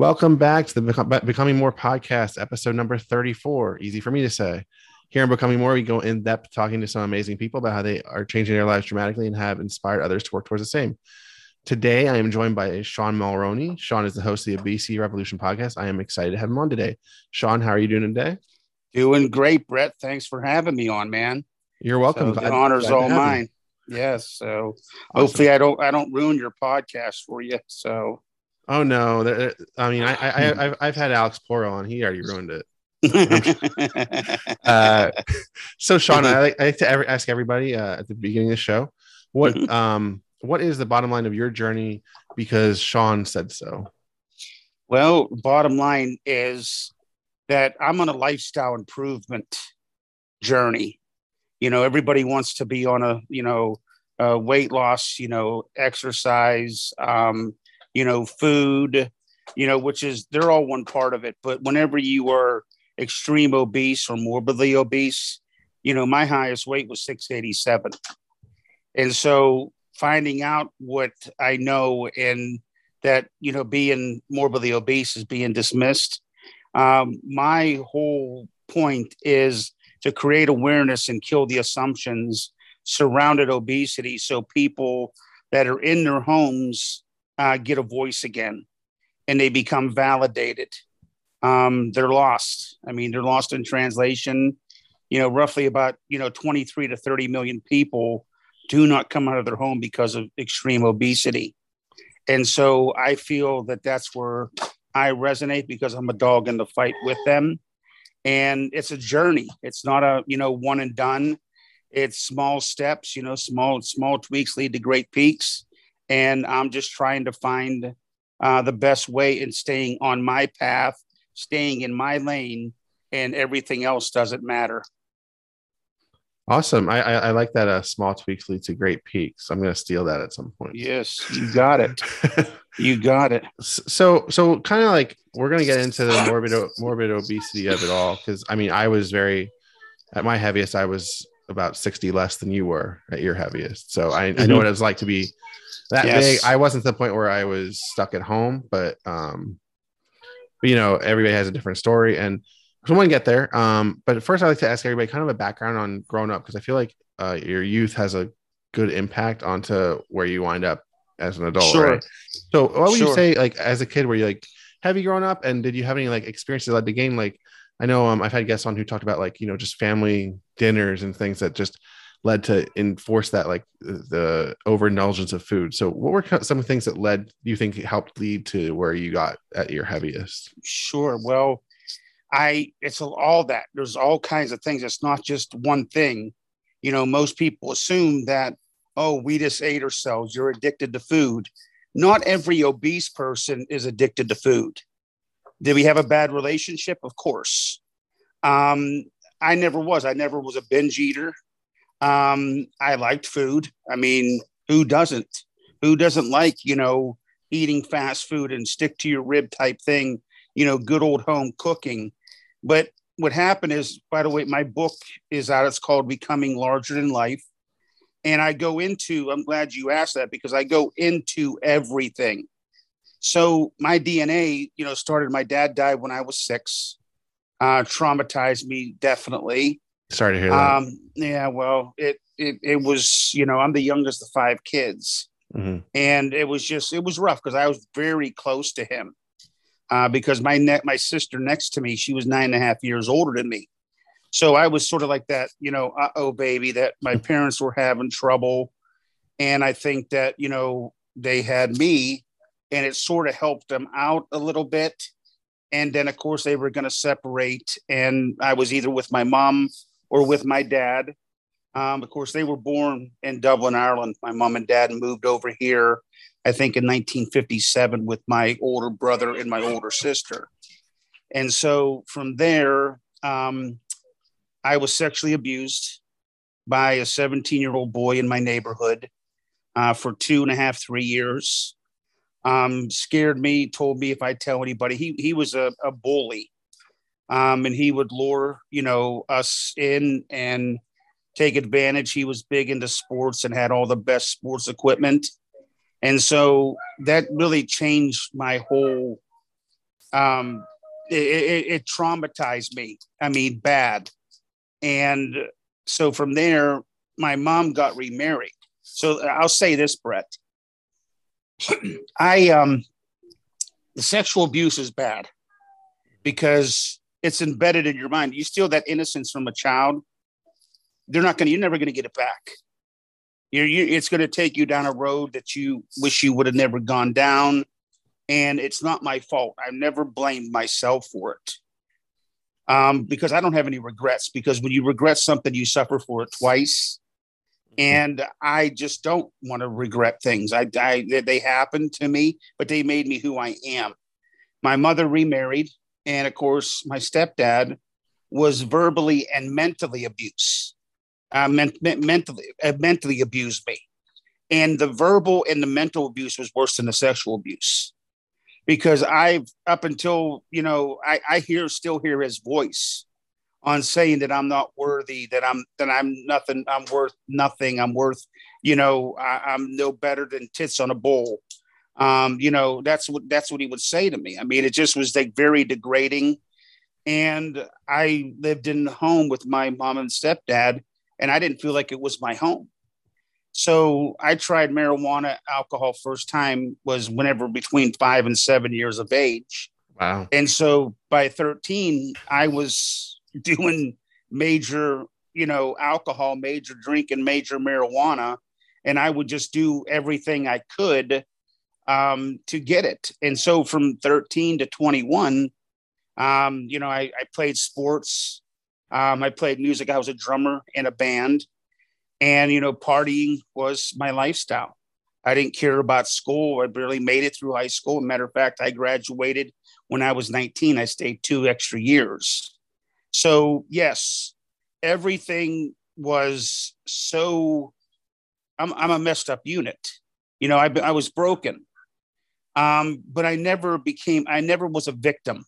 Welcome back to the Becoming More podcast, episode number 34. Easy for me to say. Here in Becoming More, we go in depth talking to some amazing people about how they are changing their lives dramatically and have inspired others to work towards the same. Today, I am joined by Sean Mulroney. Sean is the host of the Obesity Revolution podcast. I am excited to have him on today. Sean, how are you doing today? Doing great, Brett. Thanks for having me on, man. You're welcome. So the honor's all mine. Yes. So awesome. hopefully I don't I don't ruin your podcast for you. So Oh no! I mean, I, I, I've, I've had Alex Poro on. He already ruined it. uh, so, Sean, I like, I like to ever ask everybody uh, at the beginning of the show, what um, what is the bottom line of your journey? Because Sean said so. Well, bottom line is that I'm on a lifestyle improvement journey. You know, everybody wants to be on a you know weight loss, you know, exercise. Um, you know, food, you know, which is they're all one part of it. But whenever you are extreme obese or morbidly obese, you know, my highest weight was 687. And so finding out what I know and that, you know, being morbidly obese is being dismissed. Um, my whole point is to create awareness and kill the assumptions surrounded obesity so people that are in their homes uh, get a voice again and they become validated. Um, they're lost. I mean, they're lost in translation. You know, roughly about, you know, 23 to 30 million people do not come out of their home because of extreme obesity. And so I feel that that's where I resonate because I'm a dog in the fight with them. And it's a journey. It's not a, you know, one and done. It's small steps, you know, small, small tweaks lead to great peaks and I'm just trying to find uh, the best way in staying on my path, staying in my lane, and everything else doesn't matter. Awesome. I, I, I like that. Uh, small tweaks lead to great peaks. I'm going to steal that at some point. Yes, you got it. you got it. So, so kind of like we're going to get into the morbid, morbid obesity of it all. Cause I mean, I was very, at my heaviest, I was about 60 less than you were at your heaviest. So I, mm-hmm. I know what it's like to be that yes. big. I wasn't to the point where I was stuck at home, but um, but, you know, everybody has a different story, and so I want get there. Um, but first, I'd like to ask everybody kind of a background on growing up because I feel like uh, your youth has a good impact onto where you wind up as an adult. Sure. Right? So, what would sure. you say, like, as a kid, were you like heavy growing up, and did you have any like experiences that led to gain? Like, I know um, I've had guests on who talked about like you know just family dinners and things that just led to enforce that like the overindulgence of food. So what were some of the things that led you think helped lead to where you got at your heaviest? Sure. Well i it's all that. There's all kinds of things. It's not just one thing. You know most people assume that oh we just ate ourselves. You're addicted to food. Not every obese person is addicted to food. Did we have a bad relationship? Of course. Um i never was. I never was a binge eater um, I liked food. I mean, who doesn't? Who doesn't like, you know, eating fast food and stick to your rib type thing, you know, good old home cooking. But what happened is, by the way, my book is out. It's called Becoming Larger Than Life. And I go into, I'm glad you asked that because I go into everything. So my DNA, you know, started, my dad died when I was six, uh, traumatized me definitely. Sorry to hear that. Um, yeah, well, it, it it was you know I'm the youngest of five kids, mm-hmm. and it was just it was rough because I was very close to him. Uh, because my ne- my sister next to me, she was nine and a half years older than me, so I was sort of like that, you know, uh oh baby, that my parents were having trouble, and I think that you know they had me, and it sort of helped them out a little bit, and then of course they were going to separate, and I was either with my mom or with my dad. Um, of course, they were born in Dublin, Ireland. My mom and dad moved over here, I think, in 1957 with my older brother and my older sister. And so from there, um, I was sexually abused by a 17 year old boy in my neighborhood uh, for two and a half, three years. Um, scared me, told me if I tell anybody, he, he was a, a bully um, and he would lure you know us in and take advantage. He was big into sports and had all the best sports equipment, and so that really changed my whole um, it, it, it traumatized me. I mean, bad. And so from there, my mom got remarried. So I'll say this, Brett. I um the sexual abuse is bad because it's embedded in your mind. You steal that innocence from a child, they're not gonna. You're never gonna get it back. You're, you, it's going to take you down a road that you wish you would have never gone down, and it's not my fault. I've never blamed myself for it. Um, because I don't have any regrets. Because when you regret something, you suffer for it twice and I just don't want to regret things. I, I they happened to me, but they made me who I am. My mother remarried, and of course, my stepdad was verbally and mentally abused. Uh, men- mentally, uh, mentally abused me, and the verbal and the mental abuse was worse than the sexual abuse, because I've up until you know I, I hear still hear his voice on saying that I'm not worthy, that I'm that I'm nothing, I'm worth nothing, I'm worth, you know, I, am no better than tits on a bowl. Um, you know, that's what that's what he would say to me. I mean, it just was like very degrading. And I lived in the home with my mom and stepdad, and I didn't feel like it was my home. So I tried marijuana, alcohol first time was whenever between five and seven years of age. Wow. And so by 13, I was doing major, you know, alcohol, major drinking, major marijuana, and I would just do everything I could um, to get it. And so from 13 to 21, um, you know, I, I played sports. Um, I played music. I was a drummer in a band. And, you know, partying was my lifestyle. I didn't care about school. I barely made it through high school. matter of fact, I graduated when I was 19. I stayed two extra years. So, yes, everything was so. I'm, I'm a messed up unit. You know, I, I was broken. Um, but I never became, I never was a victim.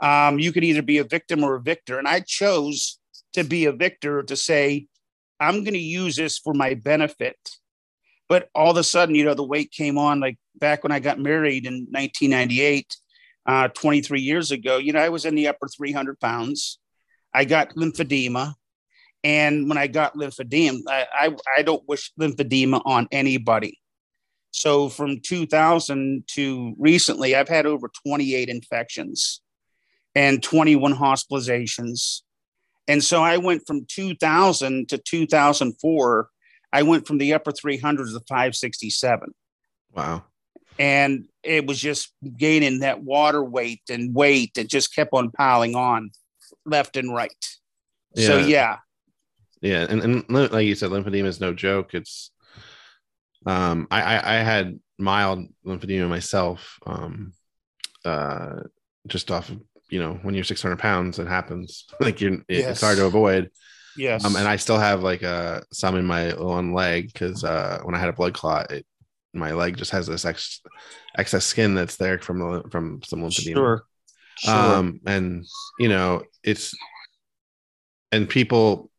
Um, you could either be a victim or a victor. And I chose to be a victor to say, I'm going to use this for my benefit. But all of a sudden, you know, the weight came on like back when I got married in 1998 uh, 23 years ago, you know, I was in the upper 300 pounds. I got lymphedema. And when I got lymphedema, I, I, I don't wish lymphedema on anybody. So from 2000 to recently, I've had over 28 infections and 21 hospitalizations. And so I went from 2000 to 2004, I went from the upper 300s to 567. Wow and it was just gaining that water weight and weight that just kept on piling on left and right. Yeah. So yeah. Yeah, and, and like you said, lymphedema is no joke. It's um I, I, I had mild lymphedema myself. Um uh just off of you know, when you're 600 pounds, it happens. like you're yes. it's hard to avoid. Yes. Um, and I still have like uh some in my one leg because uh when I had a blood clot, it my leg just has this ex- excess skin that's there from the from some lymphedema. Sure. sure. Um, and you know, it's and people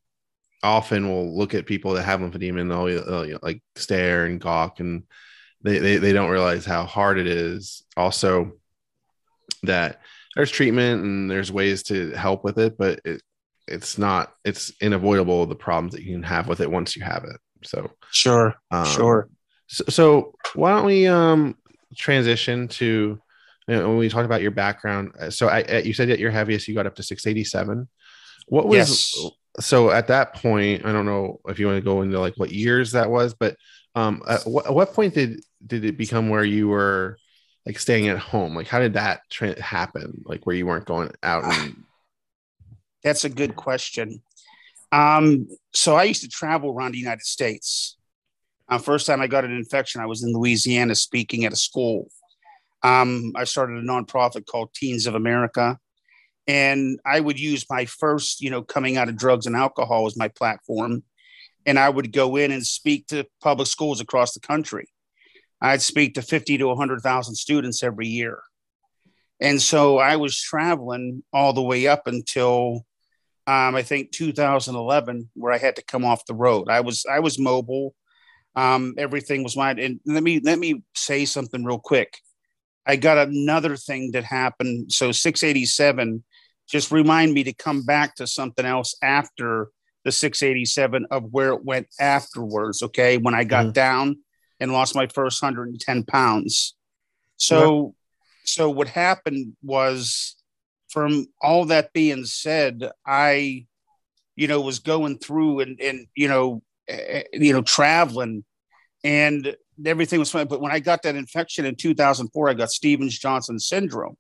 often will look at people that have lymphedema and they'll, they'll know, like stare and gawk and they, they they don't realize how hard it is. Also, that there's treatment and there's ways to help with it, but it it's not it's unavoidable the problems that you can have with it once you have it. So sure, um, sure. So, so why don't we um transition to you know, when we talked about your background? Uh, so I, you said that your heaviest you got up to 687. What was yes. So at that point? I don't know if you want to go into like what years that was, but um, at what, at what point did did it become where you were like staying at home? Like how did that tra- happen? Like where you weren't going out and that's a good question. Um, so I used to travel around the United States. Uh, first time I got an infection, I was in Louisiana speaking at a school. Um, I started a nonprofit called Teens of America, and I would use my first, you know, coming out of drugs and alcohol as my platform, and I would go in and speak to public schools across the country. I'd speak to fifty to hundred thousand students every year, and so I was traveling all the way up until um, I think 2011, where I had to come off the road. I was I was mobile. Um, everything was mine. And let me let me say something real quick. I got another thing that happened. So 687, just remind me to come back to something else after the 687 of where it went afterwards. Okay. When I got mm-hmm. down and lost my first 110 pounds. So, so what happened was from all that being said, I, you know, was going through and, and, you know, uh, you know, traveling and everything was fine. But when I got that infection in 2004, I got Stevens Johnson syndrome.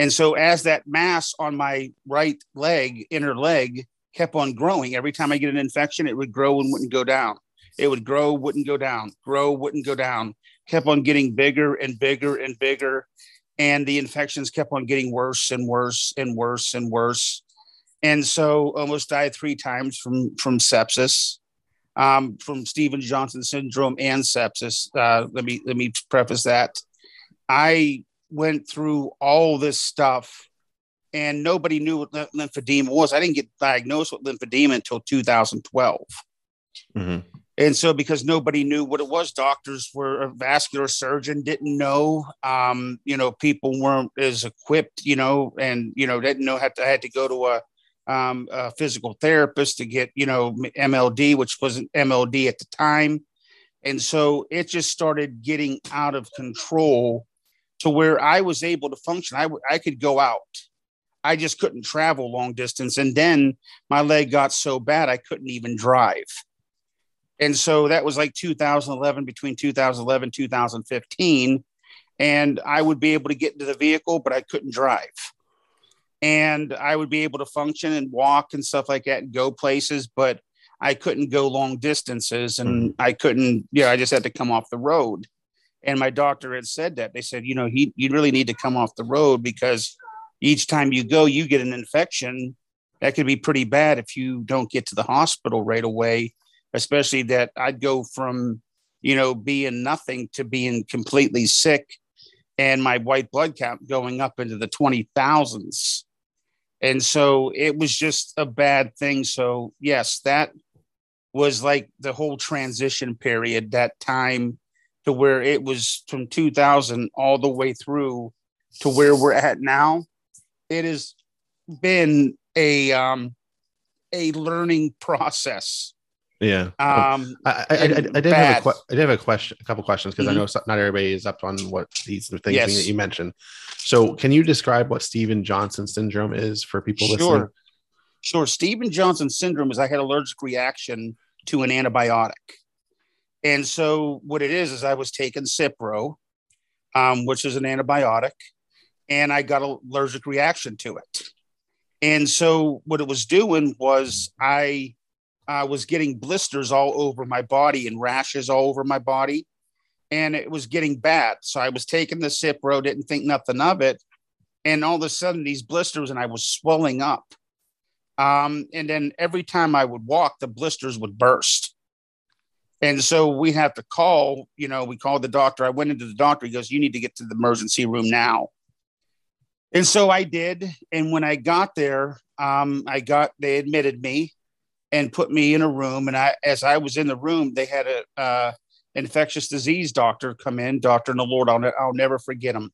And so as that mass on my right leg, inner leg, kept on growing, every time I get an infection, it would grow and wouldn't go down. It would grow, wouldn't go down, grow, wouldn't go down, kept on getting bigger and bigger and bigger. And the infections kept on getting worse and worse and worse and worse. And so almost died three times from from sepsis um, from Stevens Johnson syndrome and sepsis. Uh, let me let me preface that. I went through all this stuff, and nobody knew what lymphedema was. I didn't get diagnosed with lymphedema until 2012. Mm-hmm. And so, because nobody knew what it was, doctors were a vascular surgeon didn't know. Um, you know, people weren't as equipped. You know, and you know didn't know how to had to go to a um, a physical therapist to get, you know, MLD, which wasn't MLD at the time. And so it just started getting out of control to where I was able to function. I, w- I could go out. I just couldn't travel long distance. And then my leg got so bad, I couldn't even drive. And so that was like 2011, between 2011 2015. And I would be able to get into the vehicle, but I couldn't drive and I would be able to function and walk and stuff like that and go places, but I couldn't go long distances and mm-hmm. I couldn't, yeah, I just had to come off the road. And my doctor had said that. They said, you know, he, you really need to come off the road because each time you go, you get an infection. That could be pretty bad if you don't get to the hospital right away, especially that I'd go from, you know, being nothing to being completely sick and my white blood count going up into the 20,000s and so it was just a bad thing so yes that was like the whole transition period that time to where it was from 2000 all the way through to where we're at now it has been a um a learning process yeah. Um, I, I, I, I, did have a, I did have a question, a couple questions because mm-hmm. I know not everybody is up on what these things yes. that you mentioned. So, can you describe what Stephen Johnson syndrome is for people sure. listening? Sure. Stephen Johnson syndrome is I had allergic reaction to an antibiotic, and so what it is is I was taking Cipro, um, which is an antibiotic, and I got an allergic reaction to it. And so what it was doing was I uh, was getting blisters all over my body and rashes all over my body. And it was getting bad. So I was taking the Cipro, didn't think nothing of it. And all of a sudden, these blisters, and I was swelling up. Um, and then every time I would walk, the blisters would burst. And so we have to call, you know, we called the doctor. I went into the doctor. He goes, You need to get to the emergency room now. And so I did. And when I got there, um, I got, they admitted me and put me in a room. And I, as I was in the room, they had a uh, infectious disease doctor come in, Doctor the Lord. I'll, I'll never forget him.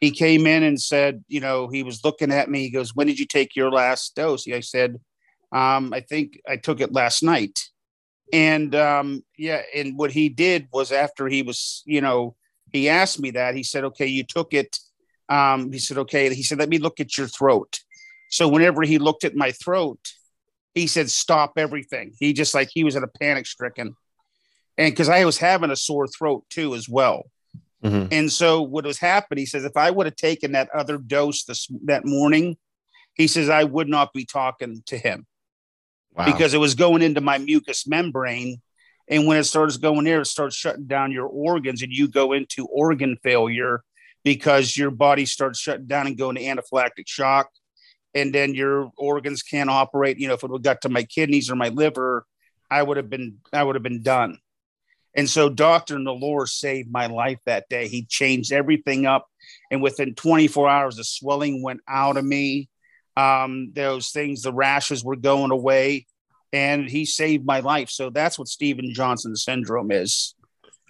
He came in and said, you know, he was looking at me. He goes, "When did you take your last dose?" I said, um, "I think I took it last night." And um, yeah, and what he did was after he was, you know, he asked me that. He said, "Okay, you took it." Um, he said, "Okay." He said, "Let me look at your throat." So whenever he looked at my throat, he said stop everything he just like he was in a panic stricken and because i was having a sore throat too as well mm-hmm. and so what was happening he says if i would have taken that other dose this that morning he says i would not be talking to him wow. because it was going into my mucous membrane and when it starts going there it starts shutting down your organs and you go into organ failure because your body starts shutting down and going to anaphylactic shock and then your organs can't operate. You know, if it would got to my kidneys or my liver, I would have been I would have been done. And so Dr. Nalor saved my life that day. He changed everything up. And within 24 hours, the swelling went out of me. Um, those things, the rashes were going away. And he saved my life. So that's what Stephen Johnson syndrome is.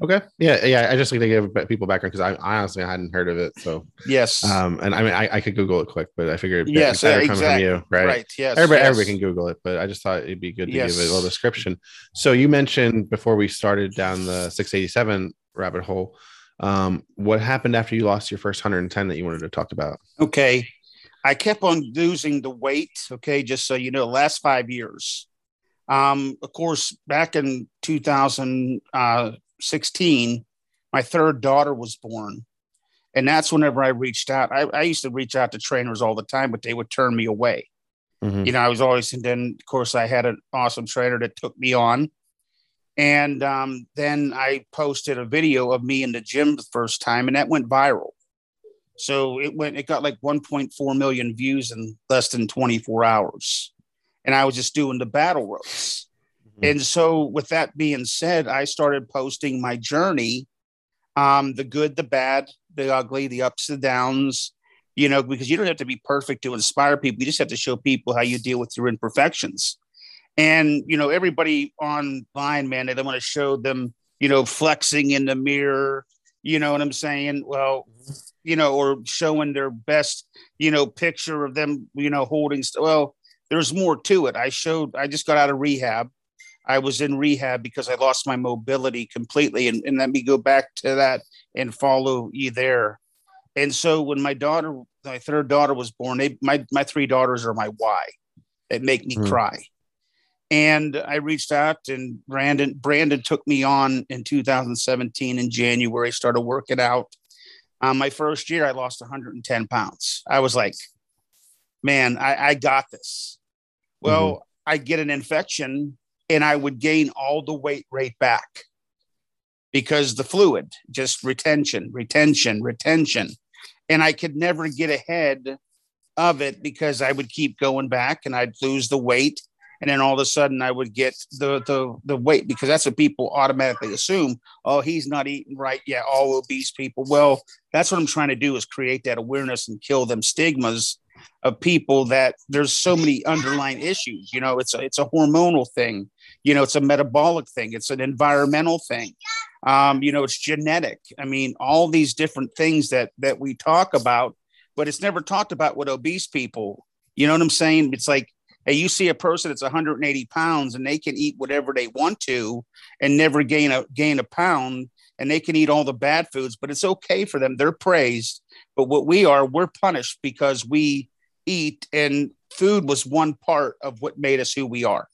Okay. Yeah. Yeah. I just like to give people background because I, I, honestly I hadn't heard of it. So yes. Um, and I mean I, I could Google it quick, but I figured yes, better exactly. coming from you, right? Right. Yes. Everybody, yes. everybody can Google it, but I just thought it'd be good to Yes. give it a little description. So you mentioned before we started down the 687 rabbit hole, um, what happened after you lost your first 110 that you wanted to talk about? Okay. I kept on losing the weight. Okay. Just so you know, last five years. Um, of course, back in 2016, my third daughter was born. And that's whenever I reached out. I, I used to reach out to trainers all the time, but they would turn me away. Mhm. You know, I was always, and then of course, I had an awesome trainer that took me on. And um, then I posted a video of me in the gym the first time, and that went viral. So it went, it got like 1.4 million views in less than 24 hours. And I was just doing the battle ropes. Mhm. And so, with that being said, I started posting my journey um, the good, the bad, the ugly, the ups, the downs, you know, because you don't have to be perfect to inspire people. You just have to show people how you deal with your imperfections. And, you know, everybody online, man, they want to show them, you know, flexing in the mirror, you know what I'm saying? Well, you know, or showing their best, you know, picture of them, you know, holding. St- well, there's more to it. I showed, I just got out of rehab. I was in rehab because I lost my mobility completely. And, and let me go back to that and follow you there. And so when my daughter, my third daughter was born, they, my, my three daughters are my why that make me Hmm. cry. And I reached out and Brandon, Brandon took me on in 2017 in January, started working out. Um, my first year, I lost 110 pounds. I was like, man, I, I got this. Well, I get an infection and I would gain all the weight right back because the fluid, just retention, retention, retention. And I could never get ahead of it because I would keep going back and I'd lose the weight. And then all of a sudden I would get the the the weight because that's what people automatically assume. Oh, he's not eating right. Yeah, all obese people. Well, that's what I'm trying to do is create that awareness and kill them stigmas of people that there's so many underlying issues. You know, it's a it's a hormonal thing. You know, it's a metabolic thing. It's an environmental thing. Um, you know, it's genetic. I mean, all these different things that that we talk about, but it's never talked about with obese people. You know what I'm saying? It's like, hey, you see a person that's 180 pounds and they can eat whatever they want to and never gain a gain a pound, and they can eat all the bad foods, but it's okay for them. They're praised. But what we are, we're punished because we eat, and food was one part of what made us who we are.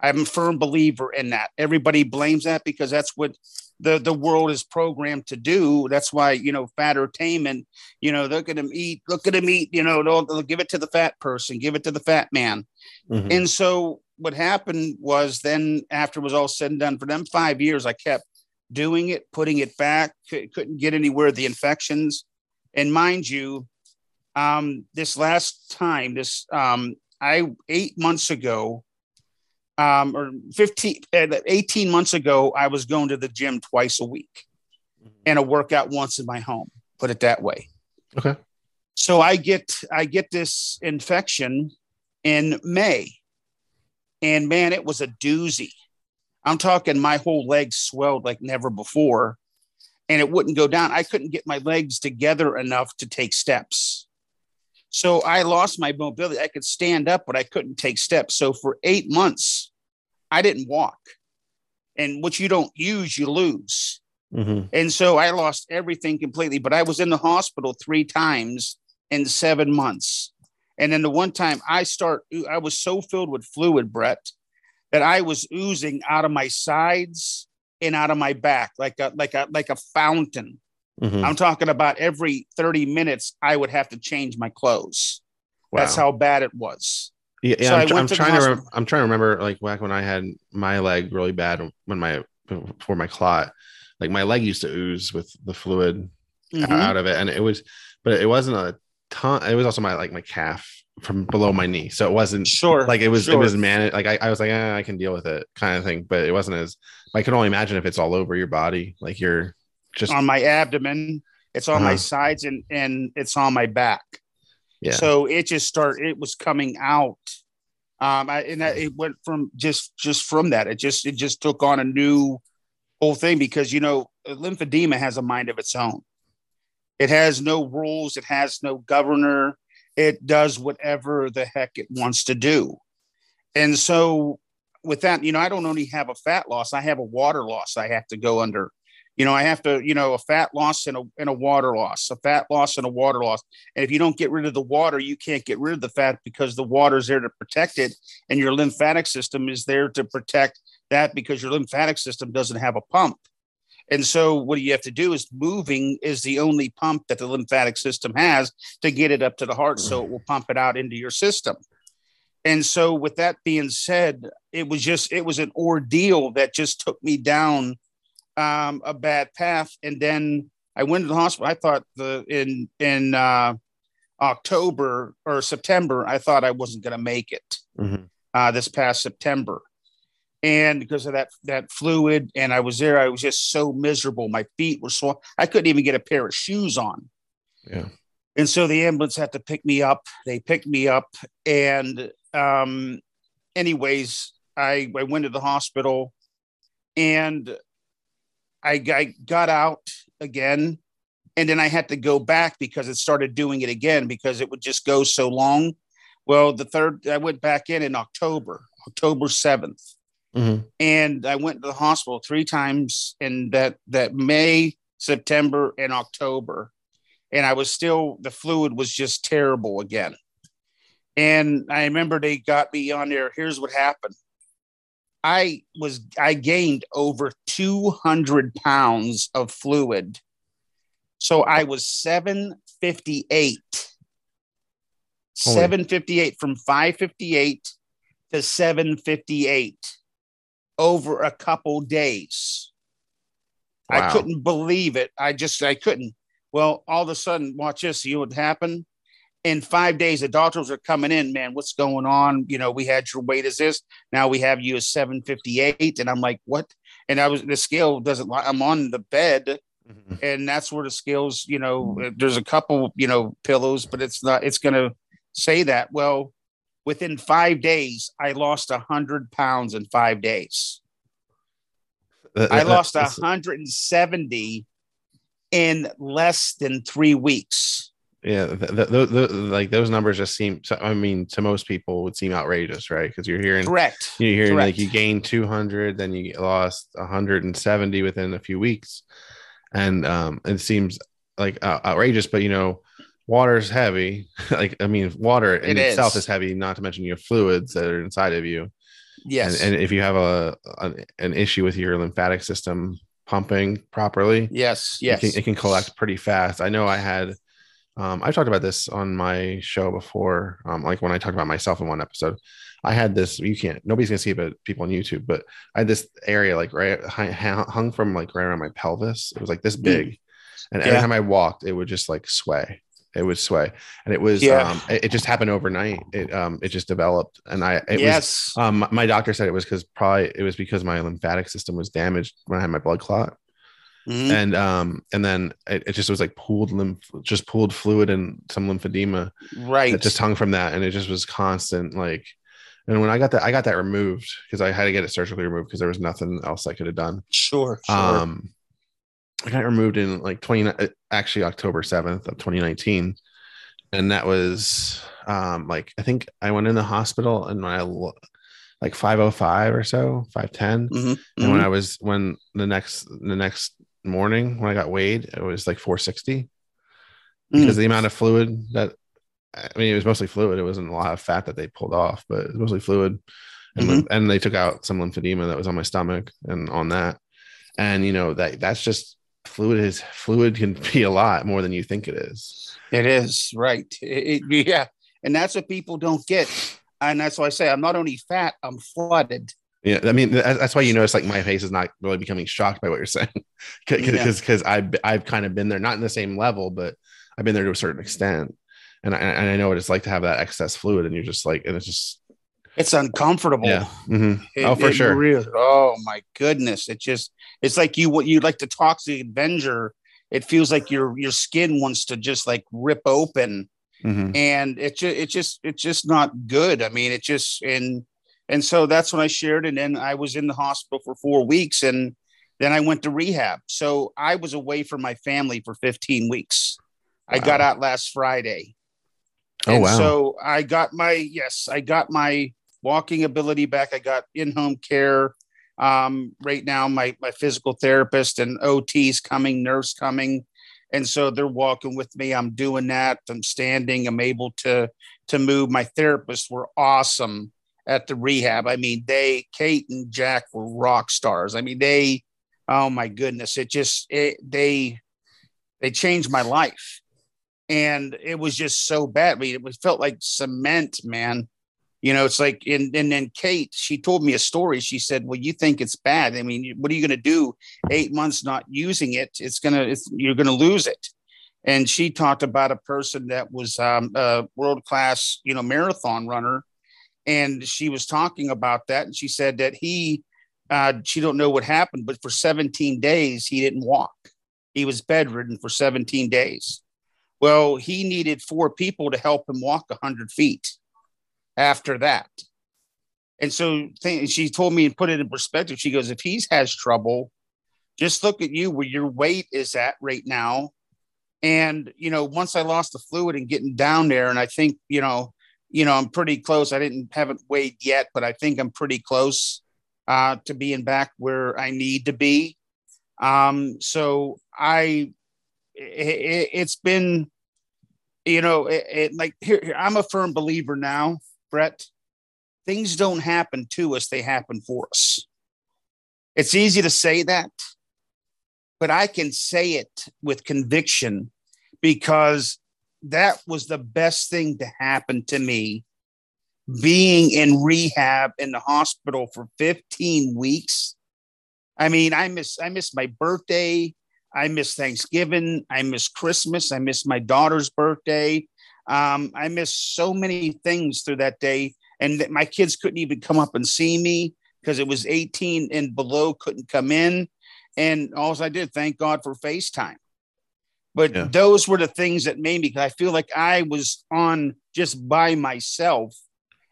I'm a firm believer in that. Everybody blames that because that's what the the world is programmed to do. That's why you know fat entertainment. You know, look at them eat. Look at them eat. You know, they'll, they'll give it to the fat person. Give it to the fat man. Mhm. And so what happened was then after it was all said and done for them five years, I kept doing it, putting it back. Couldn't get anywhere. The infections, and mind you, um, this last time, this um, I eight months ago, um, or 15, uh, 18 months ago, I was going to the gym twice a week and a workout once in my home. Put it that way. Okay. So I get I get this infection in May, and man, it was a doozy. I'm talking my whole leg swelled like never before, and it wouldn't go down. I couldn't get my legs together enough to take steps. So I lost my mobility. I could stand up, but I couldn't take steps. So for eight months, I didn't walk. And what you don't use, you lose. Mhm. And so I lost everything completely. But I was in the hospital three times in seven months. And then the one time I start, I was so filled with fluid, Brett, that I was oozing out of my sides and out of my back like a like a like a fountain. Mhm. I'm talking about every 30 minutes I would have to change my clothes. That's how bad it was. Yeah, yeah So I'm, tr- I'm to trying to. I'm trying to remember like back when I had my leg really bad when my before my clot, like my leg used to ooze with the fluid Mhm. out of it, and it was, but it wasn't a ton. It was also my like my calf from below my knee, so it wasn't Sure. like it was. It was man. Like I, I was like, eh, I can deal with it, kind of thing. But it wasn't as. I can only imagine if it's all over your body, like you're just on my abdomen, it's on my Uh-huh. sides, and and it's on my back. yeah. So it just started. It was coming out, um, I, and that, it went from just just from that. It just it just took on a new whole thing because you know lymphedema has a mind of its own. It has no rules. It has no governor. It does whatever the heck it wants to do. And so, with that, you know, I don't only have a fat loss, I have a water loss I have to go under. You know, I have to, you know, a fat loss and a, and a water loss, a fat loss and a water loss. And if you don't get rid of the water, you can't get rid of the fat because the water is there to protect it. And your lymphatic system is there to protect that because your lymphatic system doesn't have a pump. And so what you have to do is moving is the only pump that the lymphatic system has to get it up to the heart so it will pump it out into your system. And so with that being said, it was just it was an ordeal that just took me down um, a bad path. And then I went to the hospital. I thought the in in uh, October or September, I thought I wasn't going to make it mm-hmm. uh, this past September. And because of that that fluid and i was there i was just so miserable. My feet were swollen. I couldn't even get a pair of shoes on. Yeah. And so the ambulance had to pick me up. They picked me up. And um anyways i i went to the hospital. And i, I got out again and then i had to go back because it started doing it again because it would just go so long well the third i went back in in october october 7th Mm-hmm. And I went to the hospital three times in that that May, September, and October. And I was still the fluid was just terrible again. And I remember they got me on there. Here's what happened. I was I gained over 200 pounds of fluid. So I was 758. Holy. 758 from 558 to 758 over a couple days. Wow. I couldn't believe it. I just I couldn't. Well, all of a sudden, watch this. See what happened. In five days, the doctors are coming in. Man, what's going on? You know, we had your weight as this. Now we have you as seven fifty eight, and I'm like, what? And I was the scale doesn't. lie. I'm on the bed, mm-hmm. and that's where the scales. You know, there's a couple. You know, pillows, but it's not. It's gonna say that. Well, within five days, I lost a hundred pounds in five days. Uh, I lost a 170 in less than three weeks. Yeah, the, the, the, like those numbers just seem. I mean, to most people, would seem outrageous, right? Because you're hearing correct. You're hearing correct. like you gained 200, then you lost 170 within a few weeks, and um, it seems like uh, outrageous. But you know, water's heavy. like I mean, water in it itself is. is. heavy. Not to mention your fluids that are inside of you. Yes. And, and if you have a, a, an issue with your lymphatic system pumping properly, yes, yes, it can, it can collect pretty fast. I know I had. Um, I've talked about this on my show before. Um, like when I talked about myself in one episode, I had this. You can't. Nobody's gonna see it, but people on YouTube. But I had this area like right hung from like right around my pelvis. It was like this mm. big, and every time I walked, it would just like sway it would sway and it was yeah. um it, it, just happened overnight it um it just developed and i it yes was, um my doctor said it was because probably it was because my lymphatic system was damaged when i had my blood clot mm-hmm. and um and then it, it, just was like pooled lymph just pooled fluid and some lymphedema right that just hung from that and it just was constant like and when I got that, I got that removed because I had to get it surgically removed because there was nothing else I could have done. Sure, sure. Um, I got removed in like 20 actually October 7th of 2019 and that was um like I think I went in the hospital and I like 505 or so 510 mm-hmm. and mm-hmm. when I was when the next the next morning when I got weighed it was like 460 mm. because the amount of fluid that I mean it was mostly fluid it wasn't a lot of fat that they pulled off but it was mostly fluid and, mm-hmm. and they took out some lymphedema that was on my stomach and on that and you know that that's just fluid is fluid can be a lot more than you think it is. It is right. It, it, yeah, and that's what people don't get, and that's why I say I'm not only fat, I'm flooded. Yeah, I mean that's why you notice like my face is not really becoming shocked by what you're saying, because because yeah. I've I've kind of been there, not in the same level, but I've been there to a certain extent, and I and I know what it's like to have that excess fluid, and you're just like, and it's just it's uncomfortable. Yeah. Mm-hmm. It, oh, for sure. Really, oh my goodness! It just it's like you what you like the toxic Avenger. It feels like your your skin wants to just like rip open, mm-hmm. and it just it just it's just not good. I mean, it just and and so that's when I shared, and then I was in the hospital for four weeks, and Then I went to rehab. So I was away from my family for 15 weeks. I got out last Friday. Oh, and wow. So I got my yes, I got my walking ability back. I got in-home care. Um, right now, my my physical therapist and OT's coming, nurse coming, and so they're walking with me. I'm doing that. I'm standing. I'm able to to move. My therapists were awesome at the rehab. I mean, they Kate and Jack were rock stars. I mean, they oh my goodness, it just it, they they changed my life and it was just so bad. I mean, it was, felt like cement, man. You know, it's like, and, and then Kate, she told me a story. She said, "Well, you think it's bad? I mean, what are you going to do? Eight months not using it, it's gonna, you're going to lose it." And she talked about a person that was um, a world class, you know, marathon runner, and she was talking about that, and she said that he, uh, she don't know what happened, but for 17 days he didn't walk. He was bedridden for 17 days well, he needed four people to help him walk 100 feet after that. And so th- she told me and put it in perspective. She goes, if he's has trouble, just look at you where your weight is at right now. And, you know, once I lost the fluid and getting down there, and I think, you know, you know, I'm pretty close. I didn't haven't weighed yet, but I think I'm pretty close uh, to being back where I need to be. Um, so I it, has been, you know, it, it, like here, here, I'm a firm believer now, Brett. Things don't happen to us, they happen for us. It's easy to say that, but I can say it with conviction because that was the best thing to happen to me being in rehab in the hospital for 15 weeks. I mean, I miss I miss my birthday. I miss Thanksgiving. I miss Christmas. I miss my daughter's birthday. Um, I miss so many things through that day. And my kids couldn't even come up and see me because it was 18 and below, couldn't come in. And all I did, thank God for FaceTime. But yeah. those were the things that made me, because I feel like I was on just by myself.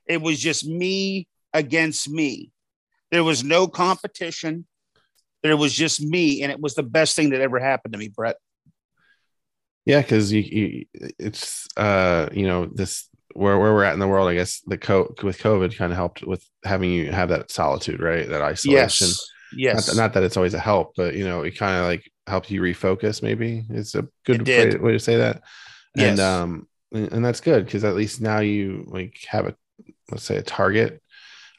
It was just me against me. There was no competition There was just me and it was the best thing that ever happened to me, Brett. Yeah, because you, you, it's uh, you know, this where where we're at in the world, I guess the co with COVID kind of helped with having you have that solitude, right? That isolation. Yes. Yes. Not, not that it's always a help, but you know, it kind of like helped you refocus. Maybe it's a good way, way, to say that. Yes. And um, and that's good because at least now you like have a let's say a target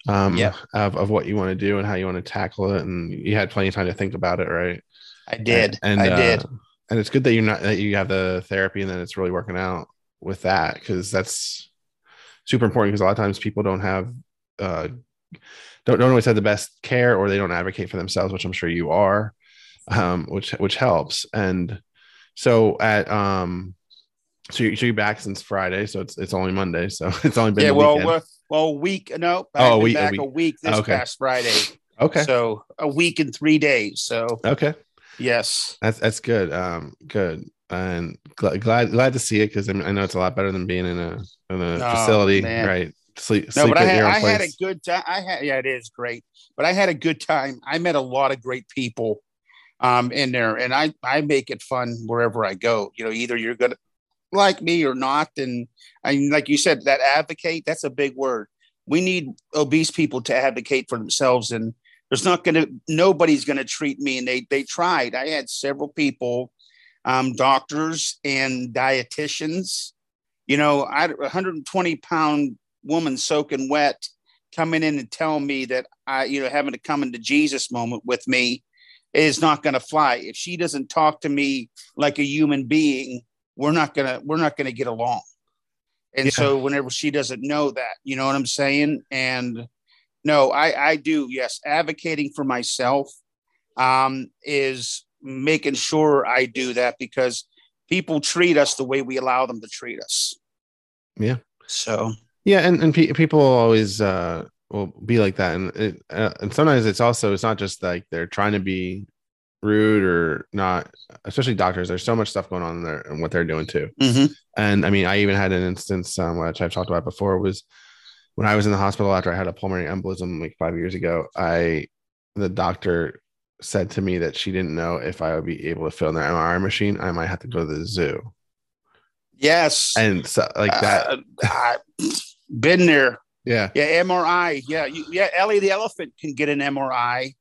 um, yeah. of, of what you want to do and how you want to tackle it. And you had plenty of time to think about it, right? I did. And, I uh, did. And it's good that you're not, that you have the therapy and that it's really working out with that. Cause that's super important. Cause a lot of times people don't have, uh, don't, don't always have the best care or they don't advocate for themselves, which I'm sure you are, um, which, which helps. And so at, um, so you're, so you're back since Friday, so it's it's only Monday, so it's only been yeah. Well, well, a week. No, I've oh, a week, back a week. a week this okay. past Friday. Okay. So a week and three days. So okay. Yes. That's that's good. Um, good. And glad glad, glad to see it because I, mean, I know it's a lot better than being in a in a oh, facility, man. right? Sleep. No, sleep but I had I had a good time. I had yeah, it is great. But I had a good time. I met a lot of great people um in there, and I I make it fun wherever I go. You know, either you're gonna like me or not, and I mean, like you said, that advocate that's a big word. We need obese people to advocate for themselves, and there's not going to nobody's going to treat me. And they they tried. I had several people, um, doctors and dietitians. You know, I 120 pound woman soaking wet coming in and telling me that I, you know, having to come into Jesus moment with me is not going to fly. If she doesn't talk to me like a human being, we're not gonna we're not gonna get along. And yeah. so whenever she doesn't know that, you know what I'm saying? And no, I I do yes, advocating for myself um, is making sure I do that because people treat us the way we allow them to treat us. Yeah. So yeah, and and pe- people always uh, will be like that, and it, uh, and sometimes it's also it's not just like they're trying to be rude or not especially doctors there's so much stuff going on there and what they're doing too mm-hmm. and i mean i even had an instance um, which i've talked about before was when i was in the hospital after i had a pulmonary embolism like five years ago i the doctor said to me that she didn't know if I would be able to fill in the MRI machine. I might have to go to the zoo. Yes. And so, like that. Uh, I, been there. Yeah. Yeah. MRI. Yeah. You, yeah. Ellie the elephant can get an MRI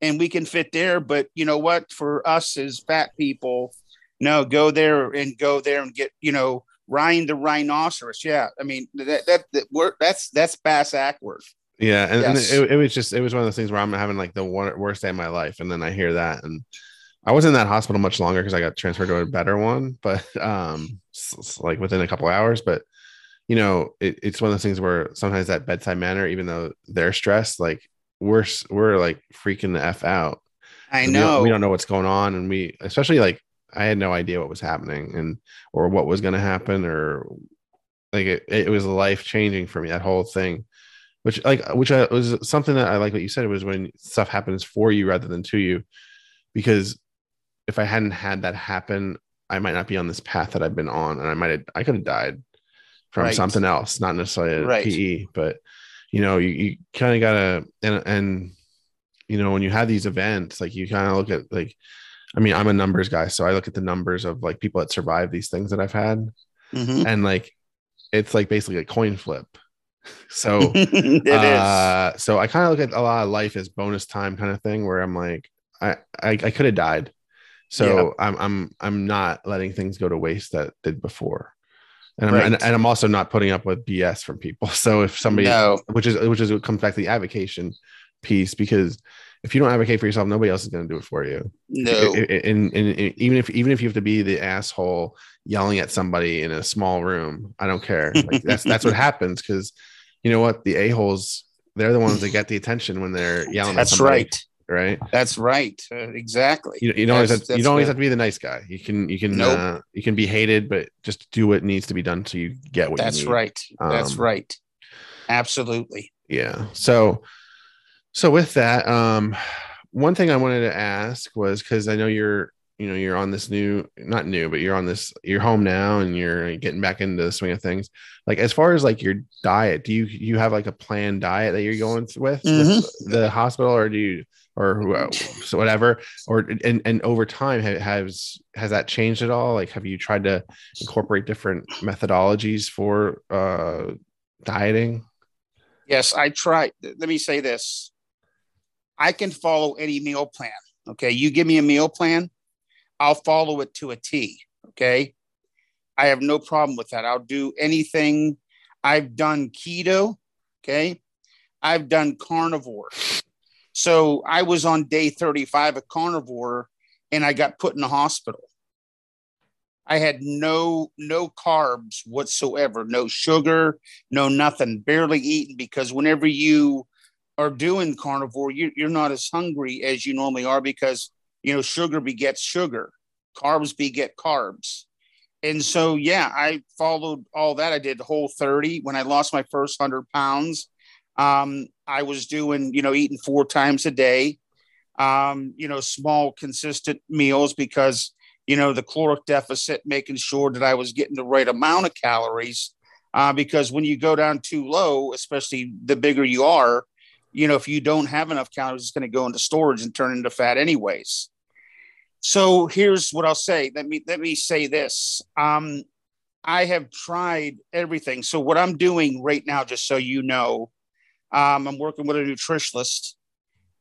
and we can fit there. But you know what? For us as fat people, no, go there and go there and get, you know, Ryan the rhinoceros. Yeah. I mean, that, that, that we're, that's, that's Bass Ackworth. Yeah, and, Yes. and it, it was just it was one of those things where I'm having like the one, worst day of my life, and then I hear that, and I wasn't in that hospital much longer because I got transferred to a better one, but um, like within a couple hours. But you know, it, it's one of those things where sometimes that bedside manner, even though they're stressed, like we're we're like freaking the f out. I And we don't- know. we don't know what's going on, and we especially like I had no idea what was happening and or what was going to happen or like it, it was life changing for me that whole thing which like which I, was something that I like what you said was when stuff happens for you rather than to you because if I hadn't had that happen I might not be on this path that I've been on and I might have I could have died from Right. something else not necessarily a Right. PE but you know you, you kind of gotta and and you know when you have these events like you kind of look at like I mean I'm a numbers guy so I look at the numbers of like people that survive these things that I've had Mhm. and like it's like basically a coin flip so it is. uh, so I kind of look at a lot of life as bonus time kind of thing where I'm like, I I, I could have died. So I'm I'm I'm not letting things go to waste that did before. And I'm Right. and, and I'm also not putting up with BS from people. So if somebody no. which is which is what comes back to the advocation piece because if you don't advocate for yourself, nobody else is going to do it for you. No. And, and, and even if even if you have to be the asshole yelling at somebody in a small room, I don't care. Like that's that's what happens because you know what the a holes they're the ones that get the attention when they're yelling. at That's right. Right? That's right. Uh, exactly. You, you don't always have, you don't always have to be the nice guy. You can you can Nope. uh, you can be hated, but just do what needs to be done so you get what That's you need. right. That's Um, right. Absolutely. yeah so so with that um one thing i wanted to ask was because i know you're you know you're on this new not new but you're on this you're home now and you're getting back into the swing of things like as far as like your diet do you you have like a planned diet that you're going th- with, with the hospital or do you or so whatever or and and over time has has that changed at all like have you tried to incorporate different methodologies for uh dieting Yes, I try. Let me say this. I can follow any meal plan. Okay. You give me a meal plan, I'll follow it to a T. Okay. I have no problem with that. I'll do anything. I've done keto. Okay. I've done carnivore. So I was on day 35 of carnivore and I got put in the hospital. I had no no carbs whatsoever, no sugar, no nothing, barely eating because whenever you are doing carnivore, you, you're not as hungry as you normally are because you know sugar begets sugar, carbs beget carbs. And so, yeah, I followed all that. I did whole 30 when I lost my first 100 pounds. Um, I was doing, you know, eating four times a day, um, you know, small, consistent meals because, you know, the caloric deficit, making sure that I was getting the right amount of calories. Uh, because when you go down too low, especially the bigger you are, you know, if you don't have enough calories, it's going to go into storage and turn into fat anyways. So here's what I'll say. Let me let me say this. Um, I have tried everything. So what I'm doing right now, just so you know, um, I'm working with a nutritionist,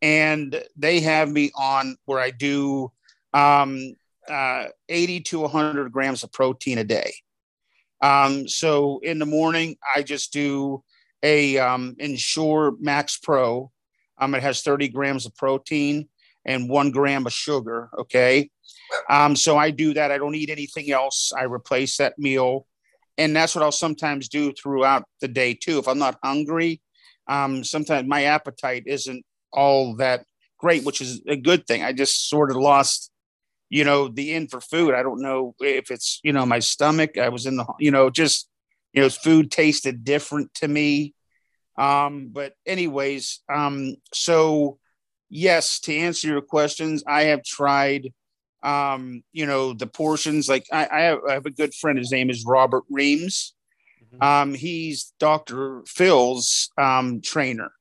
and they have me on where I do um, uh, 80 to 100 grams of protein a day. Um, so in the morning, I just do a um, Ensure Max Pro. Um, it has 30 grams of protein and one gram of sugar. Okay. Um, so I do that. I don't eat anything else. I replace that meal. And that's what I'll sometimes do throughout the day too. If I'm not hungry, um, sometimes my appetite isn't all that great, which is a good thing. I just sort of lost, you know, the in for food. I don't know if it's, you know, my stomach. I was in the, you know, just, you know, food tasted different to me. Um, but anyways, um, so yes, to answer your questions, I have tried, um, you know, the portions. Like I, I, have, I have a good friend. His name is Robert Reames. Mhm. Um, he's Dr. Phil's um, trainer.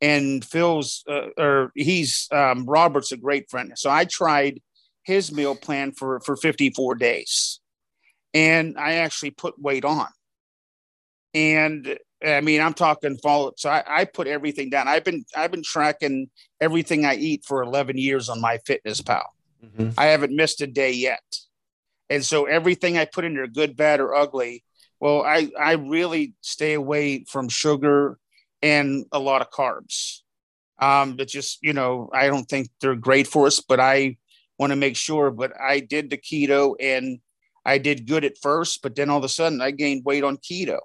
and Phil's uh, or he's um, Robert's a great friend. So I tried his meal plan for for 54 days, and I actually put weight on. And I mean, I'm talking follow. So I, I put everything down. I've been I've been tracking everything I eat for 11 years on MyFitnessPal. Mm-hmm. I haven't missed a day yet. And so everything I put in there, good, bad, or ugly, well, I, I really stay away from sugar and a lot of carbs. Um, but just, you know, I don't think they're great for us, but I want to make sure. But I did the keto and I did good at first, but then all of a sudden I gained weight on keto.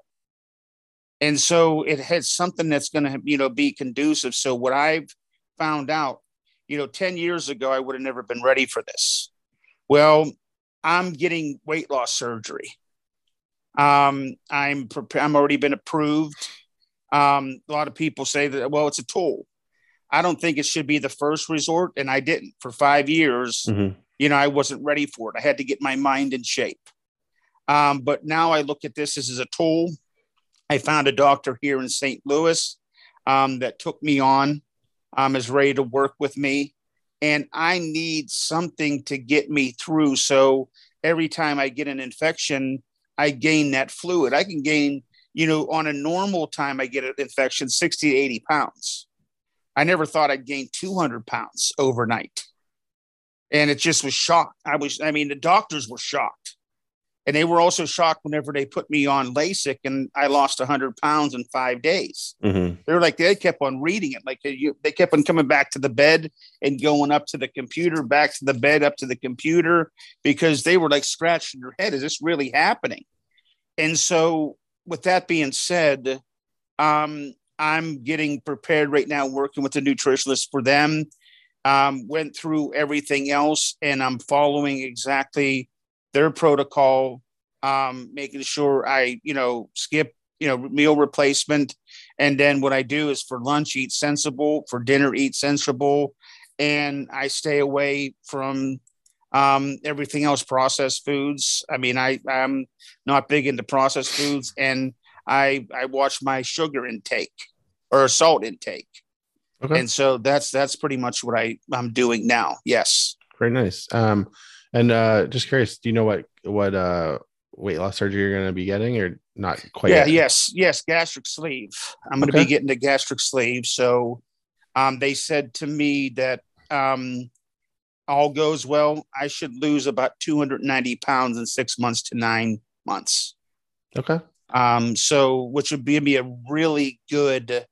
And so it has something that's going to, you know, be conducive. So what I've found out, you know, 10 years ago, I would have never been ready for this. Well, I'm getting weight loss surgery. Um, I'm prepared. I'm already been approved. Um, a lot of people say that, well, it's a tool. I don't think it should be the first resort. And I didn't for five years. Mm-hmm. You know, I wasn't ready for it. I had to get my mind in shape. Um, but now I look at this as a tool. I found a doctor here in St. Louis um, that took me on, um, is ready to work with me and I need something to get me through. So every time I get an infection, I gain that fluid. I can gain, you know, on a normal time, I get an infection 60 to 80 pounds. I never thought I'd gain 200 pounds overnight. And it just was shocked. I was, I mean, the doctors were shocked. And they were also shocked whenever they put me on Lasix and I lost 100 pounds in five days. Mm-hmm. They were like, they kept on reading it. Like they, they kept on coming back to the bed and going up to the computer, back to the bed, up to the computer, because they were like scratching their head. Is this really happening? And so, with that being said, um, I'm getting prepared right now, working with a nutritionist for them. Um, went through everything else, and I'm following exactly their protocol, um, making sure I, you know, skip, you know, meal replacement. And then what I do is for lunch, eat sensible, for dinner, eat sensible. And I stay away from um, everything else, processed foods. I mean, I, I'm not big into processed foods and I, I watch my sugar intake or salt intake. Okay. And so that's, that's pretty much what I, I'm doing now. Yes. Very nice. Um, and uh, just curious, do you know what what uh, weight loss surgery you're going to be getting, or not quite? Yeah, yet? yes, yes, gastric sleeve. I'm going to okay. be getting the gastric sleeve. So, um, they said to me that um, all goes well, I should lose about 290 pounds in six months to nine months. Okay. Um, so which would be me a really good,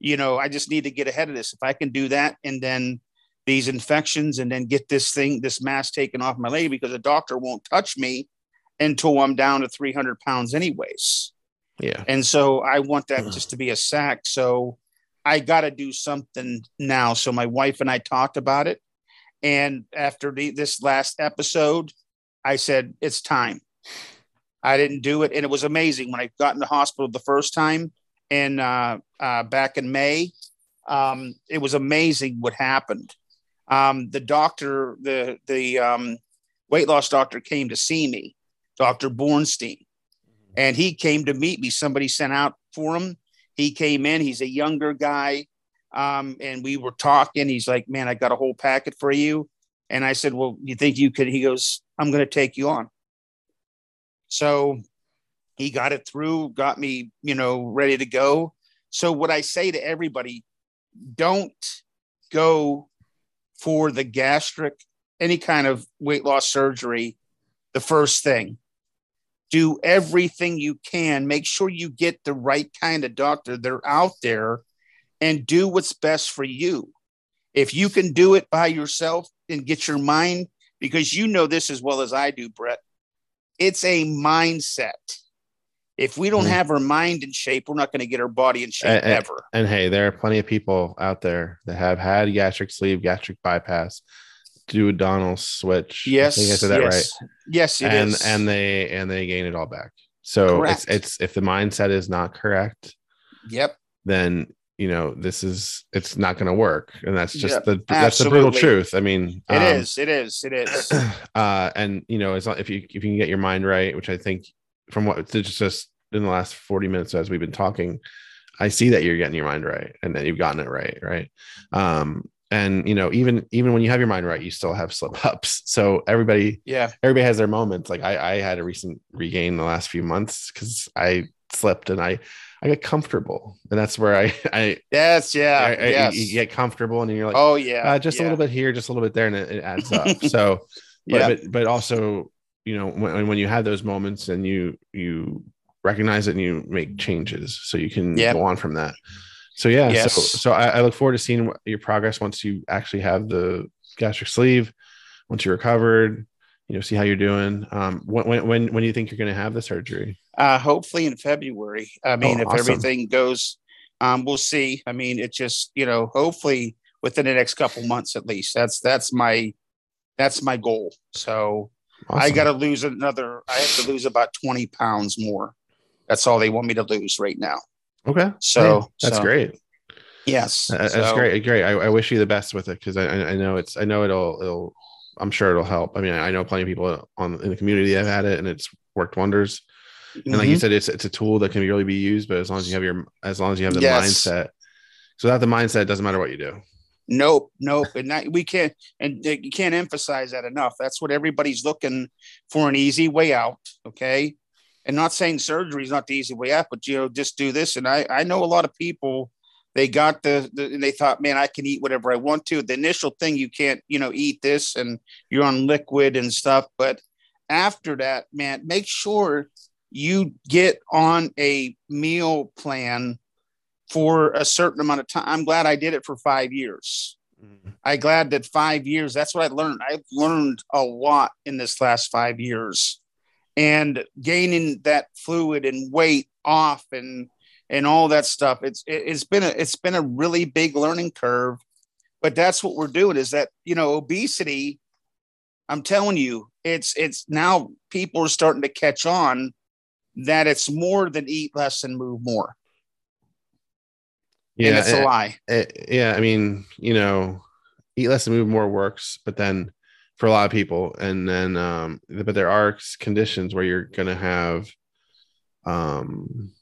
you know, I just need to get ahead of this. If I can do that, and then these infections and then get this thing, this mass taken off my leg because a doctor won't touch me until I'm down to 300 pounds, anyways. Yeah. And so I want that mm. just to be a sack. So I got to do something now. So my wife and I talked about it. And after the, this last episode, I said, it's time. I didn't do it. And it was amazing when I got in the hospital the first time and uh, uh, back in May. Um, it was amazing what happened um, the doctor, the the um, weight loss doctor came to see me, Dr. Bornstein, and he came to meet me. Somebody sent out for him. He came in. He's a younger guy, um, and we were talking. He's like, "Man, I got a whole packet for you." And I said, "Well, you think you could?" He goes, "I'm going to take you on." So he got it through, got me, you know, ready to go. So what I say to everybody, don't go for the gastric, any kind of weight loss surgery, the first thing. Do everything you can. Make sure you get the right kind of doctor. They're out there and do what's best for you. If you can do it by yourself and get your mind, because you know this as well as I do, Brett, it's a mindset if we don't mm-hmm. have our mind in shape, we're not going to get our body in shape and, ever. And, and hey, there are plenty of people out there that have had gastric sleeve, gastric bypass, duodenal switch. Yes, I, think I said that yes. right. Yes, and is. and they and they gain it all back. So correct. it's it's if the mindset is not correct. Yep. Then you know this is it's not going to work, and that's just yep. the that's the brutal truth. I mean, it um, is, it is, it is. Uh, and you know, as long, if you if you can get your mind right, which I think from what just just in the last 40 minutes as we've been talking I see that you're getting your mind right and that you've gotten it right, right? Um, and you know, even even when you have your mind right, you still have slip ups. So everybody, Yeah. everybody has their moments. Like I, I had a recent regain the last few months because I slipped and I, I get comfortable, and that's where I, I, Yes. Yeah. I, I- yes. you get comfortable, and you're like, oh yeah. uh, just a little bit here, just a little bit there, and it, it adds up. So, but, Yeah. but but also, you know, when when you have those moments and you you recognize it and you make changes, so you can Yep. go on from that. So yeah, Yes. so so I, I look forward to seeing your progress once you actually have the gastric sleeve, once you're recovered. You know, see how you're doing. Um, when when when, when do you think you're going to have the surgery? Uh, hopefully in February. I mean, Oh, if awesome. everything goes, um, we'll see. I mean, it just you know, hopefully within the next couple months at least. That's that's my that's my goal. So I got to lose another. I have to lose about twenty pounds more. That's all they want me to lose right now. okay. So- Hey, that's so- great. Yes, That- That's So, great. Great. I, I wish you the best with it because I, I know it's I know it'll it'll I'm sure it'll help. I mean, I know plenty of people on in the community that have had it and it's worked wonders. And like you mhm. said, it's it's a tool that can really be used, but as long as you have your as long as you have the Yes. mindset. So without the mindset, it doesn't matter what you do. Nope, nope, and that, we can't, and you can't emphasize that enough. That's what everybody's looking for—an easy way out. Okay, and not saying surgery is not the easy way out, but you know, just do this. And I, I know a lot of people. They got the, the, and they thought, man, I can eat whatever I want to. The initial thing, you can't, you know, eat this, and you're on liquid and stuff. But after that, man, make sure you get on a meal plan for a certain amount of time. I'm glad I did it for five years. Mm-hmm. I'm glad that five years, that's what I learned. I've learned a lot in this last five years. And gaining that fluid and weight off and and all that stuff. It's it, it's been a it's been a really big learning curve. But that's what we're doing is that, you know, obesity, I'm telling you, it's it's now people are starting to catch on that it's more than eat less and move more. And it's a lie. eh, yeah. I mean, you know, eat less and move more works, but then for a lot of people, and then um, but there are conditions where you're gonna have, um,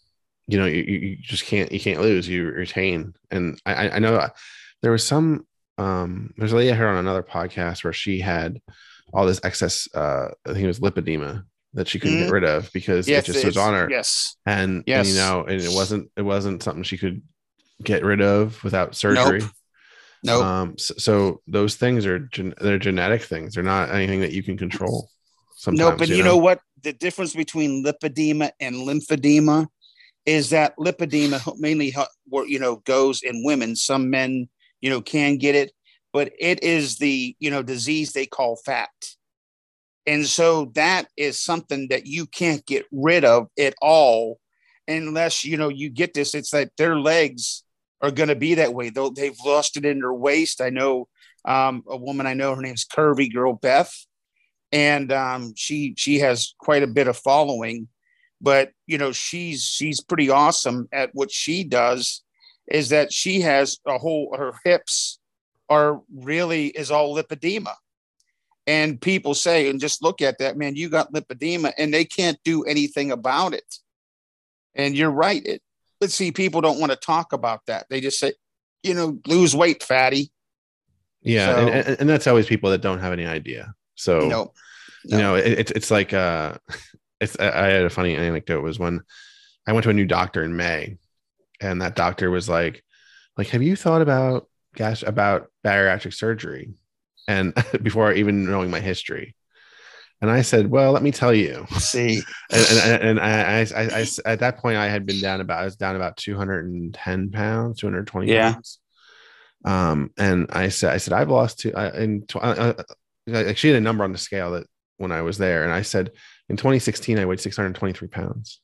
you know, you, you just can't you can't lose. You retain, and I I- know there was some um there's a lady I heard on another podcast where she had all this excess uh I think it was lipedema that she couldn't Mhm. get rid of because it just was on her Yes. and, and Yes. you know and it wasn't it wasn't something she could get rid of without surgery Nope. um so, so those things are gen- they're genetic things they're not anything that you can control sometimes No, but you know what? The difference between lipedema and lymphedema is that lipedema mainly, you know, goes in women. Some men, you know, can get it, but it is the, you know, disease they call fat. And so that is something that you can't get rid of at all unless, you know, you get this. It's like their legs are going to be that way. Though they've lost it in their waist. I know um, a woman I know, her name's Curvy Girl Beth and um, she she has quite a bit of following but you know she's she's pretty awesome at what she does is that she has a whole her hips are really is all lipedema and people say and just look at that man you got lipedema and they can't do anything about it and you're right it but see people don't want to talk about that. They just say you know lose weight fatty. Yeah so- and, and, that's always people that don't have any idea. So you know you know it, it's it's like uh it's I I had a funny anecdote. Was when I went to a new doctor in May and that doctor was like like have you thought about gas about bariatric surgery? And before even knowing my history and I said well let me tell you. See. And, and, and I, I, I, I at that point I had been down about I was down about 210 pounds 220 Yeah. pounds. Um and I said I said I've lost two I, in tw- like she had a number on the scale that when I was there and I said in 2016 I weighed 623 pounds.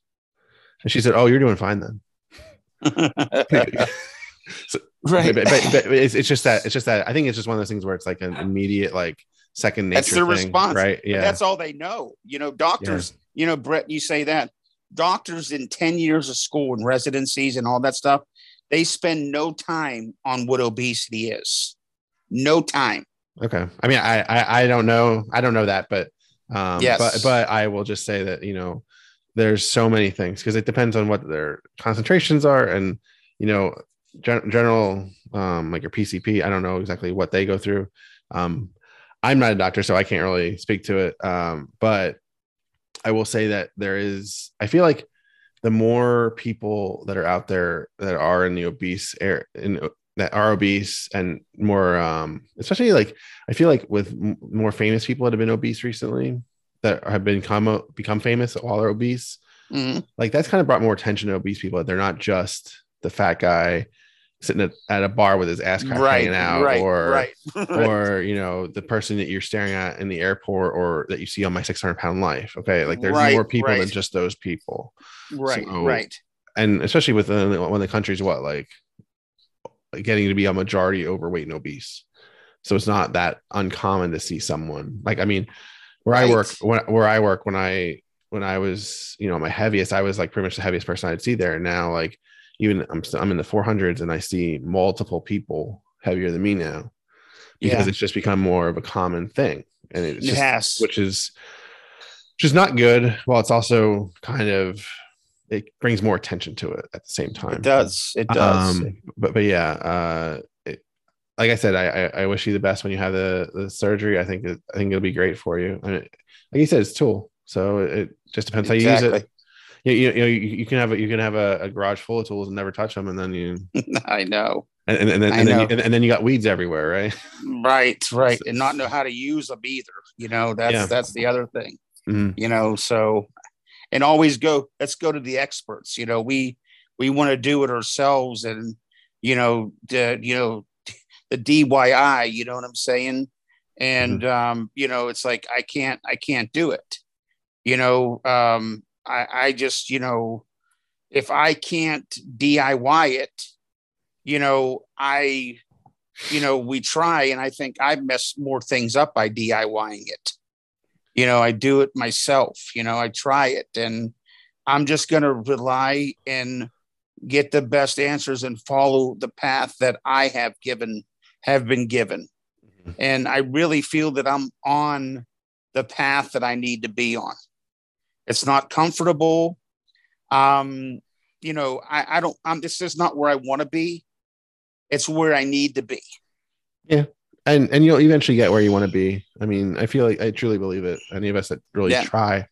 And she said oh you're doing fine then. So- right. but, but, but it's, it's just that it's just that I think it's just one of those things where it's like an immediate like second nature That's their thing, response. right But yeah that's all they know. You know, doctors, you know, Brett, you say that doctors in 10 years of school and residencies and all that stuff, they spend no time on what obesity is. No time. Okay. I mean, I, I I don't know. I don't know that, but um, Yes. but but I will just say that you know, there's so many things because it depends on what their concentrations are, and you know, gen- general, um, like your PCP, I don't know exactly what they go through. Um, I'm not a doctor, so I can't really speak to it. Um, but I will say that there is, I feel like the more people that are out there that are in the obese air in that are obese and more um especially like i feel like with m- more famous people that have been obese recently that have become become famous while they're obese Mhm. like that's kind of brought more attention to obese people they're not just the fat guy sitting at, at a bar with his ass crack right, hanging out right, or right, or you know the person that you're staring at in the airport or that you see on my 600 pound life okay? Like there's more people than just those people. Right, So- right. and especially with when the country's what like getting to be a majority overweight and obese. So it's not that uncommon to see someone. Like i mean where i work when, where i work when i when i was you know my heaviest i was like pretty much the heaviest person i'd see there. And now like even i'm i'm in the 400s and i see multiple people heavier than me now because Yeah. it's just become more of a common thing and it's It just has. which is which is not good while it's also kind of it brings more attention to it at the same time It does. It does. um, but but yeah uh it, like i said I, I i wish you the best when you have the the surgery i think it, i think it'll be great for you and it, like you said it's a tool so it just depends how you use it Exactly. You, you, you know you, you can have a you can have a, a garage full of tools and never touch them and then you I know. and, and, and then, and then, you, and, and then you got weeds everywhere right Right, right. And not know how to use them either. You know, that's Yeah. that's the other thing. Mhm. You know, so and always go, let's go to the experts. You know, we we want to do it ourselves and you know, the you know, the DIY, you know what I'm saying? And um, you know, it's like I can't I can't do it. You know, um, I, I just, you know, if I can't DIY it, you know, I you know, we try, and I think I mess more things up by DIYing it. You know, I do it myself. You know, I try it, and I'm just going to rely and get the best answers and follow the path that I have given, have been given. Mhm. And I really feel that I'm on the path that I need to be on. It's not comfortable. Um, you know, I, I don't, I'm, this is not where I want to be. It's where I need to be. Yeah, and and you'll eventually get where you want to be i mean i feel like i truly believe it any of us that really Yeah. try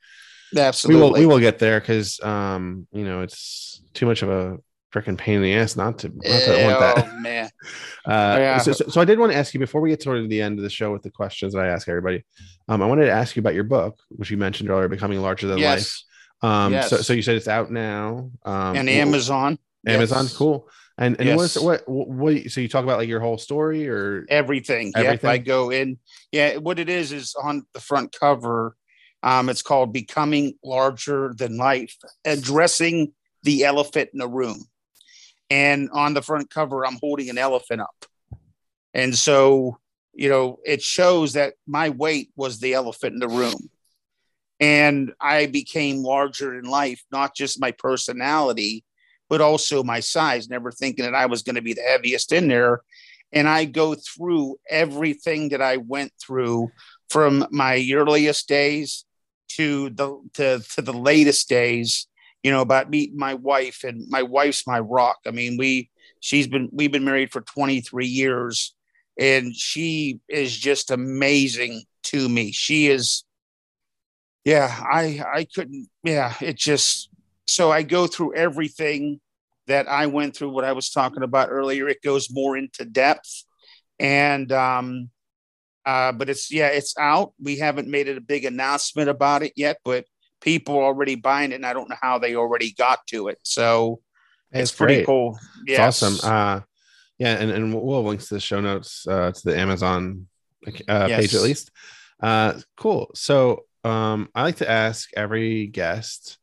Absolutely. we will we will get there because um you know it's too much of a freaking pain in the ass not to not to want that Oh man. Uh, Yeah. so, so, so I did want to ask you before we get toward the end of the show with the questions that I ask everybody. Um, I wanted to ask you about your book, which you mentioned earlier, becoming larger than Yes. life. Um, so, Yes. so you said it's out now. Um, And Amazon. Amazon, Yes. cool. And and what's Yes. what, what what so you talk about like your whole story or Everything. Everything? I go in. Yeah. What it is is on the front cover. Um, it's called Becoming Larger Than Life, addressing the elephant in the room. And on the front cover, I'm holding an elephant up. And so, you know, it shows that my weight was the elephant in the room. And I became larger in life, not just my personality, but also my size, never thinking that I was going to be the heaviest in there. And I go through everything that I went through from my earliest days to the to, to the latest days, you know, about meeting my wife and my wife's my rock. I mean, we she's been we've been married for 23 years and she is just amazing to me. She is yeah, I I couldn't yeah, it just so I go through everything that I went through what I was talking about earlier. It goes more into depth and um uh but it's yeah, it's out. We haven't made it a big announcement about it yet, but people already buying it and I don't know how they already got to it. So it's pretty great. cool. Yeah, awesome. Uh, yeah, and, and we'll link to the show notes uh, to the Amazon uh, page at least. Uh, cool. So um, I like to ask every guest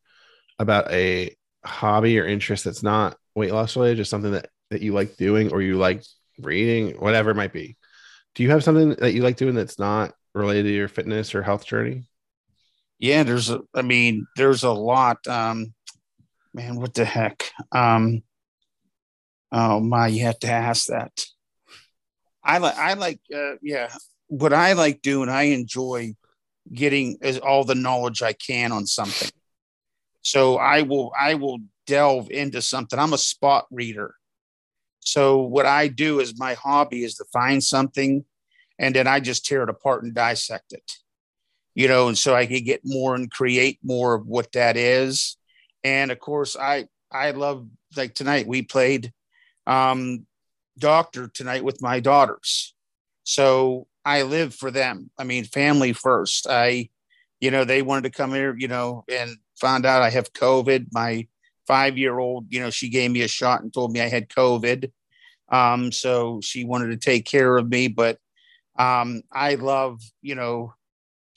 about a hobby or interest that's not weight loss related, just something that that you like doing or you like reading, whatever it might be. Do you have something that you like doing that's not related to your fitness or health journey? Yeah, there's a I mean, there's a lot. Um man, what the heck? Um oh my, you have to ask that. I like I like uh yeah, what I like doing, I enjoy getting all the knowledge I can on something. So I will I will delve into something. I'm a spot reader. So what I do is my hobby is to find something and then I just tear it apart and dissect it. You know, and so I can get more and create more of what that is. And of course, I I love like tonight we played um doctor tonight with my daughters. So I live for them. I mean, family first. I, you know, they wanted to come here, you know, and found out I have COVID. My five year old, you know, she gave me a shot and told me I had COVID. Um, so she wanted to take care of me, but um, I love, you know,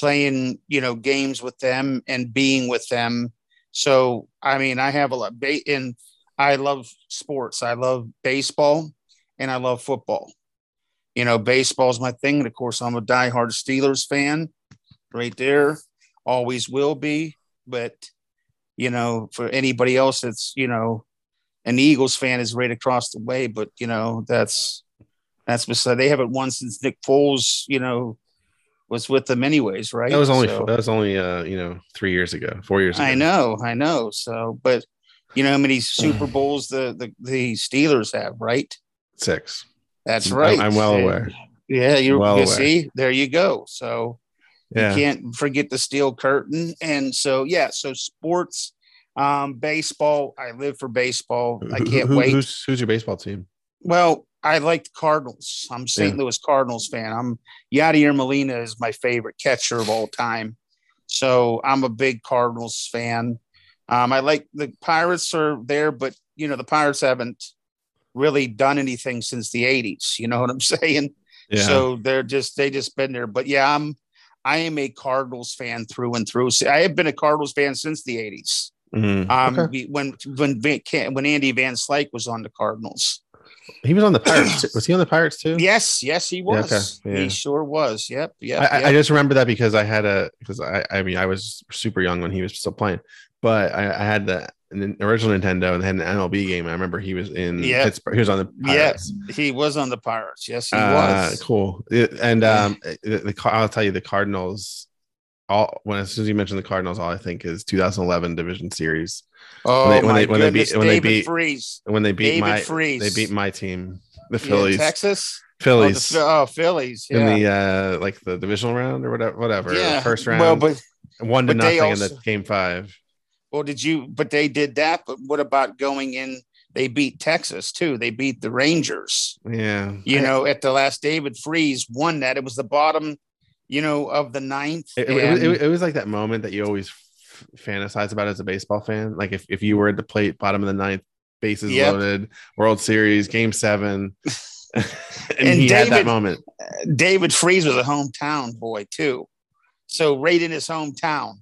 playing, you know, games with them and being with them. So, I mean, I have a lot, and I love sports. I love baseball and I love football. You know, baseball is my thing. And of course, I'm a diehard Steelers fan right there, always will be. But, you know, for anybody else that's, you know, an Eagles fan is right across the way. But, you know, that's, that's beside, they haven't won since Nick Foles, you know, was with them anyways, right? That was only, so, that was only, uh, you know, three years ago, four years ago. I know, I know. So, but, you know how many Super Bowls the, the, the Steelers have, right? Six. That's right. I'm, I'm well aware. Yeah, you're well you see, there you go. So yeah. you can't forget the steel curtain. And so yeah, so sports, um, baseball. I live for baseball. I can't who, wait. Who's, who's your baseball team? Well, I like the Cardinals. I'm St. Yeah. Louis Cardinals fan. I'm Yadier Molina is my favorite catcher of all time. So I'm a big Cardinals fan. Um, I like the Pirates are there, but you know the Pirates haven't really done anything since the 80s. You know what I'm saying? Yeah. So they're just they just been there. But yeah, I'm I am a Cardinals fan through and through. I have been a Cardinals fan since the 80s. Mm-hmm. Um, okay. when when when Andy Van Slyke was on the Cardinals, he was on the Pirates. was he on the Pirates too? Yes, yes, he was. Yeah, okay. yeah. He sure was. Yep, yeah. I, yep. I, just remember that because I had a because I I mean I was super young when he was still playing, but I, I had the an original Nintendo and had an MLB game. I remember he was in yeah. Pittsburgh. He was on the Pirates. Yes, he was on the Pirates. Yes, he uh, was. Cool. And um, the, the, I'll tell you, the Cardinals. All when as soon as you mentioned the Cardinals, all I think is 2011 Division Series. Oh when they, when my they, when goodness, they beat when David they beat Freese. when they beat David my Freese. they beat my team, the Phillies, yeah, Texas. Phillies. Oh, the, oh Phillies. Yeah. In the uh like the divisional round or whatever, whatever. Yeah. First round. Well, but one to nothing also, in the game five. Well, did you? But they did that. But what about going in? They beat Texas too. They beat the Rangers. Yeah. You I, know, at the last, David Freese won that. It was the bottom, you know, of the ninth. It, and, it, it, it was like that moment that you always f- fantasize about as a baseball fan. Like if, if you were at the plate, bottom of the ninth, bases yep. loaded, World Series, Game Seven. and, and, he David, had that moment. Uh, David Freese was a hometown boy too, so right in his hometown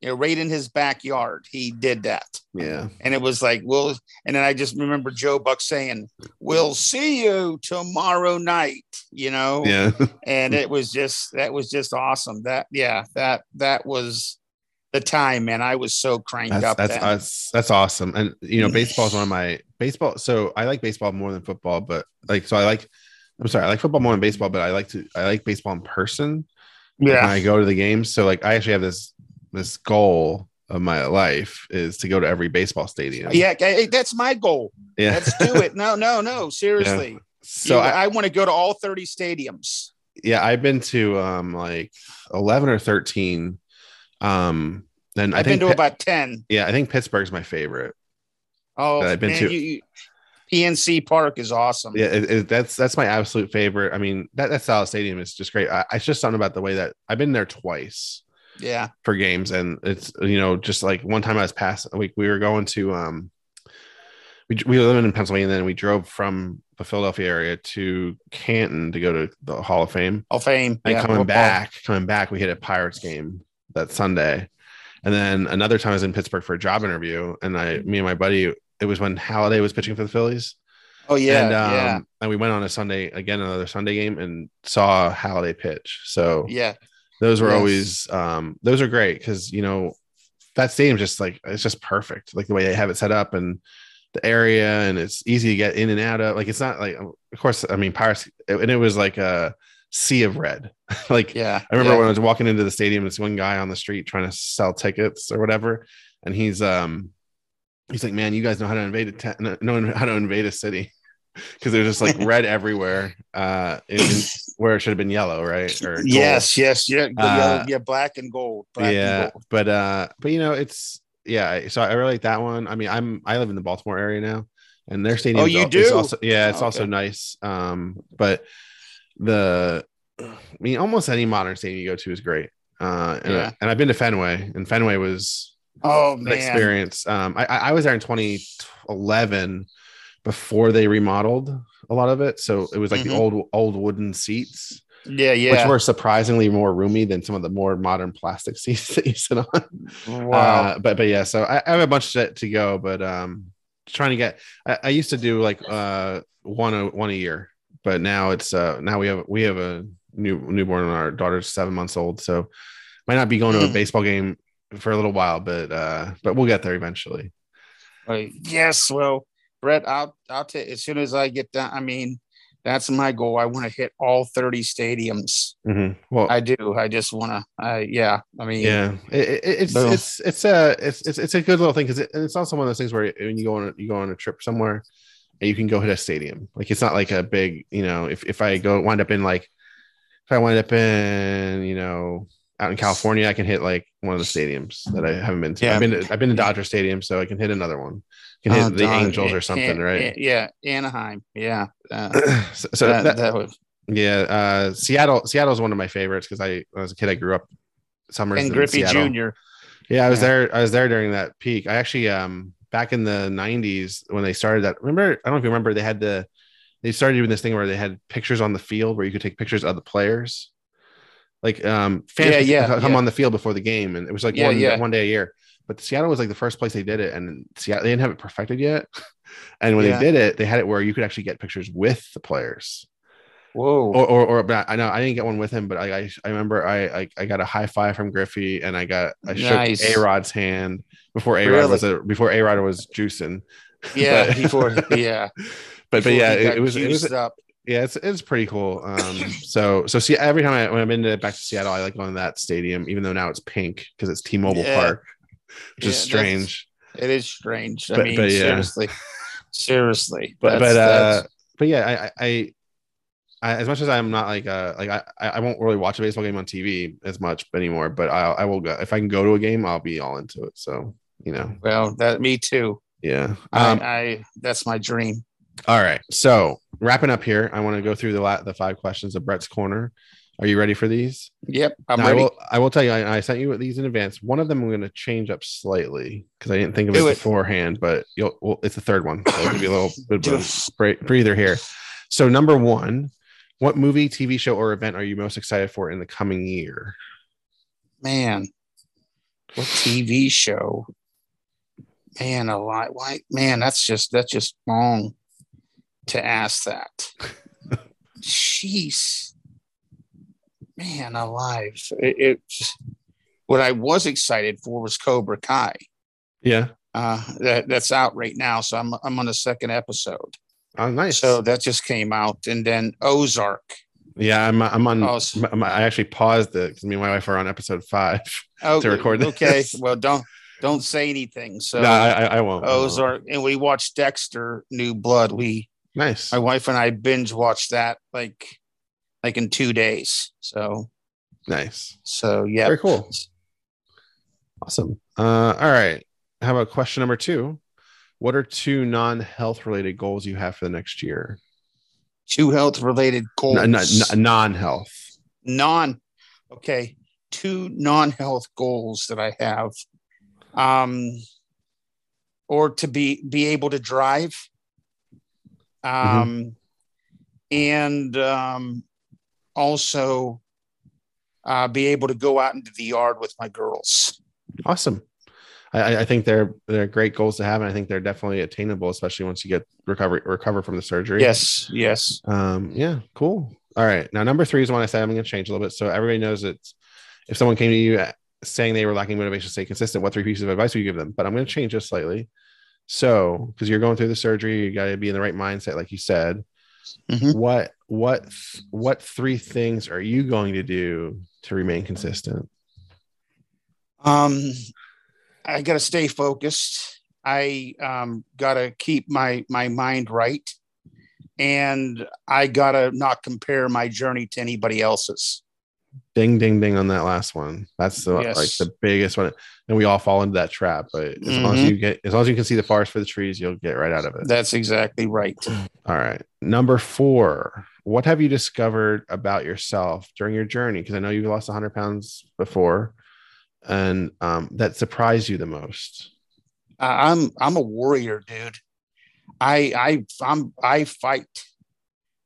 you know, right in his backyard. He did that. Yeah. And it was like, well, and then I just remember Joe Buck saying, We'll see you tomorrow night, you know? Yeah. and it was just that was just awesome. That yeah, that that was the time, man. I was so cranked that's, up. That's that's that's awesome. And you know, baseball is one of my baseball. So I like baseball more than football, but like so I like I'm sorry, I like football more than baseball, but I like to I like baseball in person. Yeah. I go to the games. So like I actually have this this goal of my life is to go to every baseball stadium. Yeah, that's my goal. Yeah, let's do it. No, no, no. Seriously. Yeah. So you, I, I want to go to all 30 stadiums. Yeah, I've been to um like 11 or 13. Um, then I've I been to about 10. Yeah, I think Pittsburgh's my favorite. Oh, I've been man, to. You, you, PNC Park is awesome. Yeah, it, it, that's that's my absolute favorite. I mean, that that style stadium is just great. I, it's just something about the way that I've been there twice yeah. for games. And it's you know just like one time i was past week we were going to um we, we live in pennsylvania and then we drove from the philadelphia area to canton to go to the hall of fame. Hall of fame. And yeah, coming back coming back we hit a pirates game that sunday. And then another time i was in pittsburgh for a job interview and i me and my buddy it was when Halladay was pitching for the phillies. Oh yeah, and, um, yeah. And we went on a Sunday again, another Sunday game, and saw Halladay pitch. So yeah, those were yes. always um, those are great because you know that stadium just like it's just perfect, like the way they have it set up and the area, and it's easy to get in and out of. Like it's not like, of course, I mean Pirates, and it was like a sea of red. like yeah, I remember yeah. when I was walking into the stadium, this one guy on the street trying to sell tickets or whatever, and he's um he's like, man, you guys know how to invade a t- know how to invade a city. because they're just like red everywhere, uh, in, where it should have been yellow, right? Or gold. Yes, yes, yeah, Uh, yellow- yeah, black and gold. Black yeah, and gold. but uh, but you know, it's yeah. So I really like that one. I mean, I'm I live in the Baltimore area now, and their stadium. Oh, you is do? Also, yeah, it's Oh, also okay. nice. Um, but the I mean, almost any modern stadium you go to is great. Uh, and, Yeah. and I've been to Fenway, and Fenway was Oh man, experience. Um, I, I I was there in 2011 before they remodeled a lot of it, so it was like the Mhm. old old wooden seats, yeah, yeah. which were surprisingly more roomy than some of the more modern plastic seats that you sit on. wow. Uh, but but yeah, so I, I have a bunch to, to go, but um, trying to get. I, I used to do like uh one a one a year, but now it's uh now we have we have a new newborn and our daughter's seven months old, so might not be going to a Hmm. baseball game for a little while, but uh, but we'll get there eventually. Right. yes, well, Brett, I'll I'll take as soon as I get done. I mean, that's my goal. I want to hit all 30 stadiums. Mhm. Well, I do. I just want to. I yeah. I mean, yeah, it, it, it's Boom. it's it's a it's, it's it's a good little thing because it, it's also one of those things where when you go on a, you go on a trip somewhere, and you can go hit a stadium. Like it's not like a big you know if if I go wind up in like if I wind up in you know out in California, I can hit like one of the stadiums that I haven't been to. Yeah. I've been to, I've been to Dodger Stadium, so I can hit another one. Can hit Oh, the. Angels or something, a- right? a- yeah, Anaheim. Yeah. Uh, so so that, that, that would. yeah, uh, Seattle Seattle is one of my favorites because I when I was a kid I grew up summers And in Griffey Seattle. Jr. Yeah, I was Yeah. there. I was there during that peak. I actually, um, back in the '90s when they started that. Remember? I don't know if you remember. They had the. They started doing this thing where they had pictures on the field where you could take pictures of the players. Like, um, fans Yeah, yeah, come yeah. on the field before the game, and it was like one yeah. one day a year. But Seattle was like the first place they did it, and Seattle they didn't have it perfected yet. And when Yeah. they did it, they had it where you could actually get pictures with the players Whoa. or or, or but I know I didn't get one with him, but I I, I remember I, I I got a high five from Griffey and I got I Nice. shook A Rod's hand before A Rod Really? was a before A Rod was juicing. yeah. but- Before. Yeah. But but yeah, it, it was it was up. yeah it's it's pretty cool. Um so so see every time I when I'm in to, back to Seattle, I like going to that stadium, even though now it's pink because it's T-Mobile Yeah. Park, which Yeah, is strange. It is strange. I But- mean, but yeah. seriously. Seriously. But That's- but uh but yeah, I, I I as much as I'm not like uh like I I won't really watch a baseball game on TV as much anymore, but I I will go if I can go to a game, I'll be all into it. So you know, well, that me too. yeah. Um, I, I that's my dream. all right. So wrapping up here, I want to go through the la- the five questions of Brett's corner. Are you ready for these? Yep, I'm Now, I will. I will tell you. I, I sent you these in advance. One of them I'm going to change up slightly because I didn't think of it, it. beforehand. But you'll. Well, it's the third one. So it'll give you a little bit of a breather here. So number one, what movie, TV show, or event are you most excited for in the coming year? Man, what TV show? Man, a lot. Why? Man, that's just that's just wrong to ask that. Jeez, man, alive. It, it's what I was excited for was Cobra Kai. Yeah. Uh, that that's out right now, so I'm I'm on the second episode. Oh, nice. So that just came out, and then Ozark. yeah, I'm. I'm on. Oh, I'm- I actually paused it because me and my wife are on episode five. Oh, To record Okay, well, don't don't say anything. So no, I, I, I won't. I won't. Ozark, and we watched Dexter: New Blood. We, Nice. my wife and I, binge watched that like like in two days. So Nice. so yeah. Very cool. Awesome. Uh, all right. How about question number two? What are two non-health related goals you have for the next year? Two health related goals. Non-health. non okay two non-health goals that i have um or to be be able to drive um and um also uh be able to go out into the yard with my girls Awesome. I, I- think they're they're great goals to have, and I think they're definitely attainable, especially once you get recovery recover from the surgery. yes yes Um, yeah, cool. All right. Now, number three is one I said I'm going to change a little bit. So everybody knows it's if someone came to you saying they were lacking motivation to stay consistent, what three pieces of advice would you give them? But I'm going to change this slightly. So, because you're going through the surgery, you got to be in the right mindset, like you said. Mhm. What what what three things are you going to do to remain consistent? Um, I got to stay focused. I um, got to keep my my mind right. and I gotta not compare my journey to anybody else's. Ding, ding, ding on that last one. That's the Yes. like the biggest one, and we all fall into that trap. But as long as Mhm. you get, as long as you can see the forest for the trees, you'll get right out of it. That's exactly right. All right. Number four. What have you discovered about yourself during your journey? Because I know you've lost 100 pounds before, and um, that surprised you the most. I'm I'm a warrior, dude. I I I'm I fight.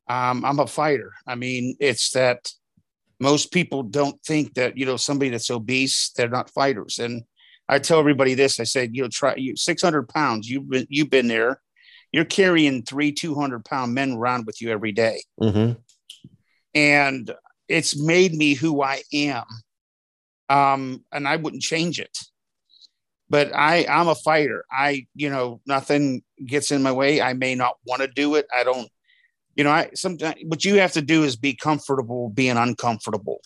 Um, I'm a fighter. I mean, it's that most people don't think that you know somebody that's obese they're not fighters. And I tell everybody this: I said, you know, try you 600 pounds. You've been you've been there. You're carrying three 200 pound men around with you every day, Mm-hmm. and it's made me who I am. Um, and I wouldn't change it but I I'm a fighter. I you know nothing gets in my way. I may not want to do it. I don't. You know, I sometimes what you have to do is be comfortable being uncomfortable,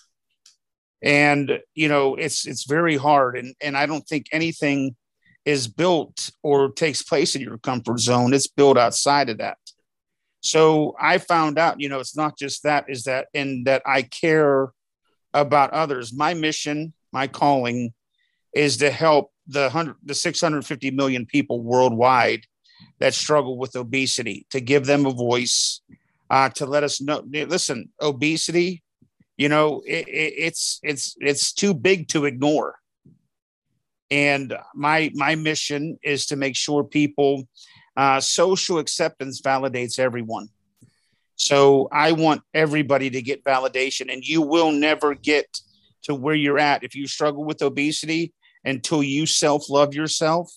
and you know it's it's very hard. And and I don't think anything is built or takes place in your comfort zone. It's built outside of that. So I found out, you know, it's not just that. Is that in that I care about others. My mission, my calling, is to help the hundred, the 650 million people worldwide that struggle with obesity, to give them a voice, uh, to let us know. Listen, obesity, you know, it, it, it's it's it's too big to ignore. And my my mission is to make sure people, uh, social acceptance validates everyone. So I want everybody to get validation, and you will never get to where you're at if you struggle with obesity until you self love yourself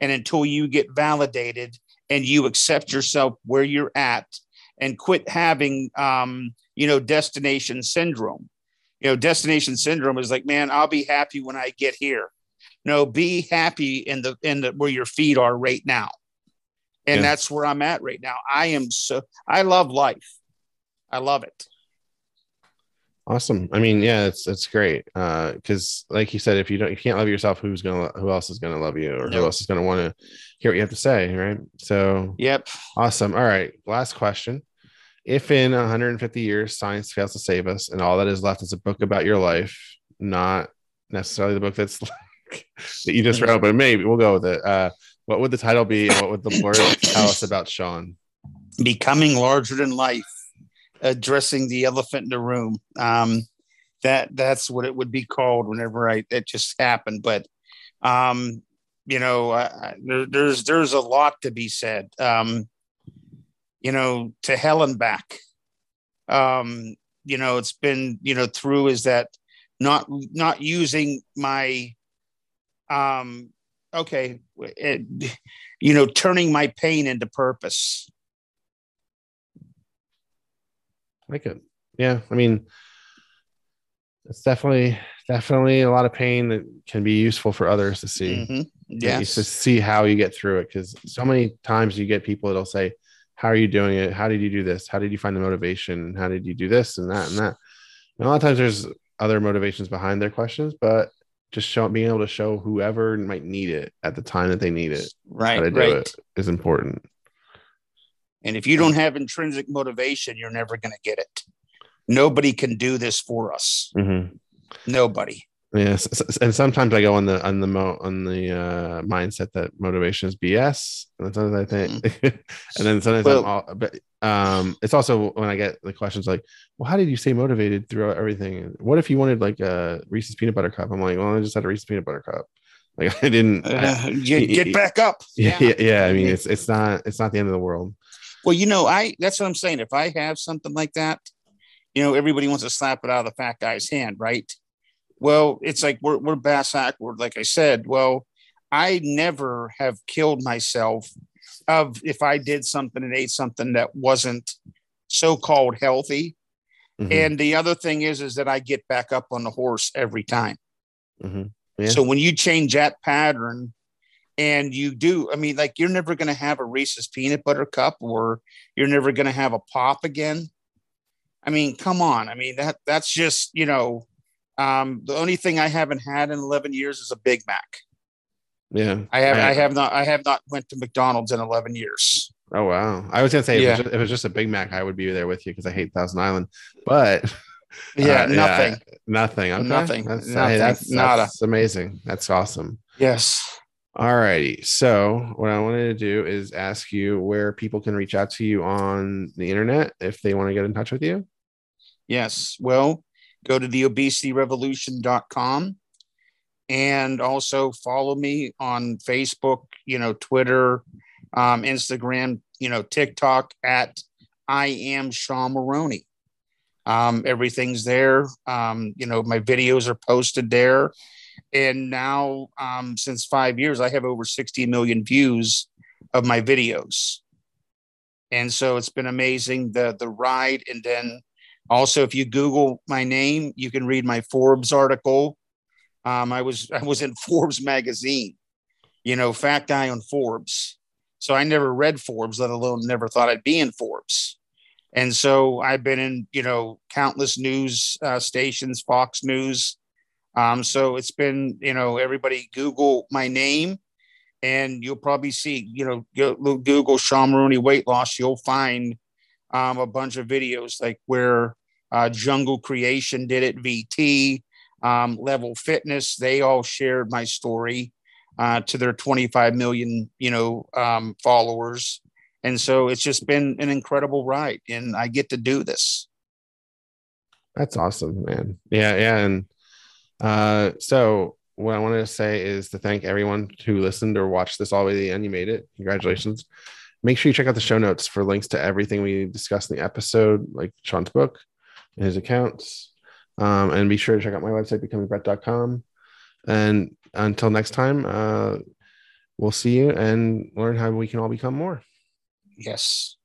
and until you get validated and you accept yourself where you're at and quit having um, you know destination syndrome. You know destination syndrome is like man i'll be happy when i get here. No be happy in the in the where your feet are right now. And Yeah. that's where i'm at right now. I am so i love life. I love it Awesome. I mean, yeah, it's it's great. Uh, because like you said, if you don't, you can't love yourself, who's gonna, who else is gonna love you, or who else is gonna want to hear what you have to say, right? So yep awesome. All right, last question. If in 150 years science fails to save us, and all that is left is a book about your life, not necessarily the book that's like, that you just wrote, but maybe we'll go with it. Uh, what would the title be, and what would the Lord tell us about Sean? becoming larger than life, addressing the elephant in the room. Um, that that's what it would be called whenever I it just happened. But um, you know, I, there, there's there's a lot to be said. Um, you know, to hell and back. Um, you know, it's been you know through is that not not using my um okay it, you know turning my pain into purpose like it yeah i mean it's definitely definitely a lot of pain that can be useful for others to see Mhm. yeah to see how you get through it because so many times you get people that'll say how are you doing it how did you do this how did you find the motivation how did you do this and that and that and a lot of times there's other motivations behind their questions but just show being able to show whoever might need it at the time that they need it Right. how to do Right. it is important And if you don't have intrinsic motivation, you're never going to get it. Nobody can do this for us. Mhm. Nobody. Yes, and sometimes I go on the on the mo on the uh, mindset that motivation is BS, and sometimes I think, and then sometimes Well- I'm all, but um, it's also when I get the questions like, "Well, how did you stay motivated throughout everything? What if you wanted like a Reese's peanut butter cup?" I'm like, "Well, I just had a Reese's peanut butter cup. Like I didn't." I- Uh, you get back up. yeah, yeah, yeah. I mean, it's it's not it's not the end of the world. Well, you know, I that's what I'm saying. If I have something like that, you know, everybody wants to slap it out of the fat guy's hand, right? Well, it's like we're we're bass backward, like I said. Well, I never have killed myself of if I did something and ate something that wasn't so-called healthy. Mhm, And the other thing is, is that I get back up on the horse every time. mhm. Yeah. So when you change that pattern and you do, I mean, like you're never going to have a Reese's peanut butter cup or you're never going to have a pop again. I mean, come on. I mean, that that's just, you know, um, the only thing I haven't had in 11 years is a Big Mac. yeah, I have, I- I have not, I have not went to McDonald's in 11 years. Oh wow! I was gonna say Yeah. if, it was just, if it was just a Big Mac, I would be there with you because I hate Thousand Island. But Yeah, uh, nothing. nothing, okay. Nothing. That's, hey, Nothing. that's, Nada. that's amazing. That's awesome. Yes. All righty. So what I wanted to do is ask you where people can reach out to you on the internet if they want to get in touch with you. Yes. Well, go to the obesityrevolution.com and also follow me on Facebook, you know, Twitter, um, Instagram, you know, TikTok at I am Sean Mulroney. Um, everything's there. Um, you know, my videos are posted there. And now, um, since five years, I have over 60 million views of my videos. And so it's been amazing the the ride. And then also, if you Google my name, you can read my Forbes article. Um, I was I was in Forbes magazine, you know, fat guy on Forbes. So I never read Forbes, let alone never thought I'd be in Forbes. And so I've been in, you know, countless news uh, stations, Fox News. Um, so it's been, you know, everybody Google my name, and you'll probably see, you know, Google Sean Mulroney weight loss. You'll find um, a bunch of videos like where uh, Jungle Creation did it, VT, um, Level Fitness. They all shared my story uh, to their 25 million, you know, um, followers. And so it's just been an incredible ride, and I get to do this. That's awesome, man. Yeah, yeah. And uh, so what I wanted to say is to thank everyone who listened or watched this all the way to the end. You made it. Congratulations. Make sure you check out the show notes for links to everything we discussed in the episode, like Sean's book and his accounts. Um, and be sure to check out my website, becomingbrett.com. And until next time, uh, we'll see you and learn how we can all become more. Yes.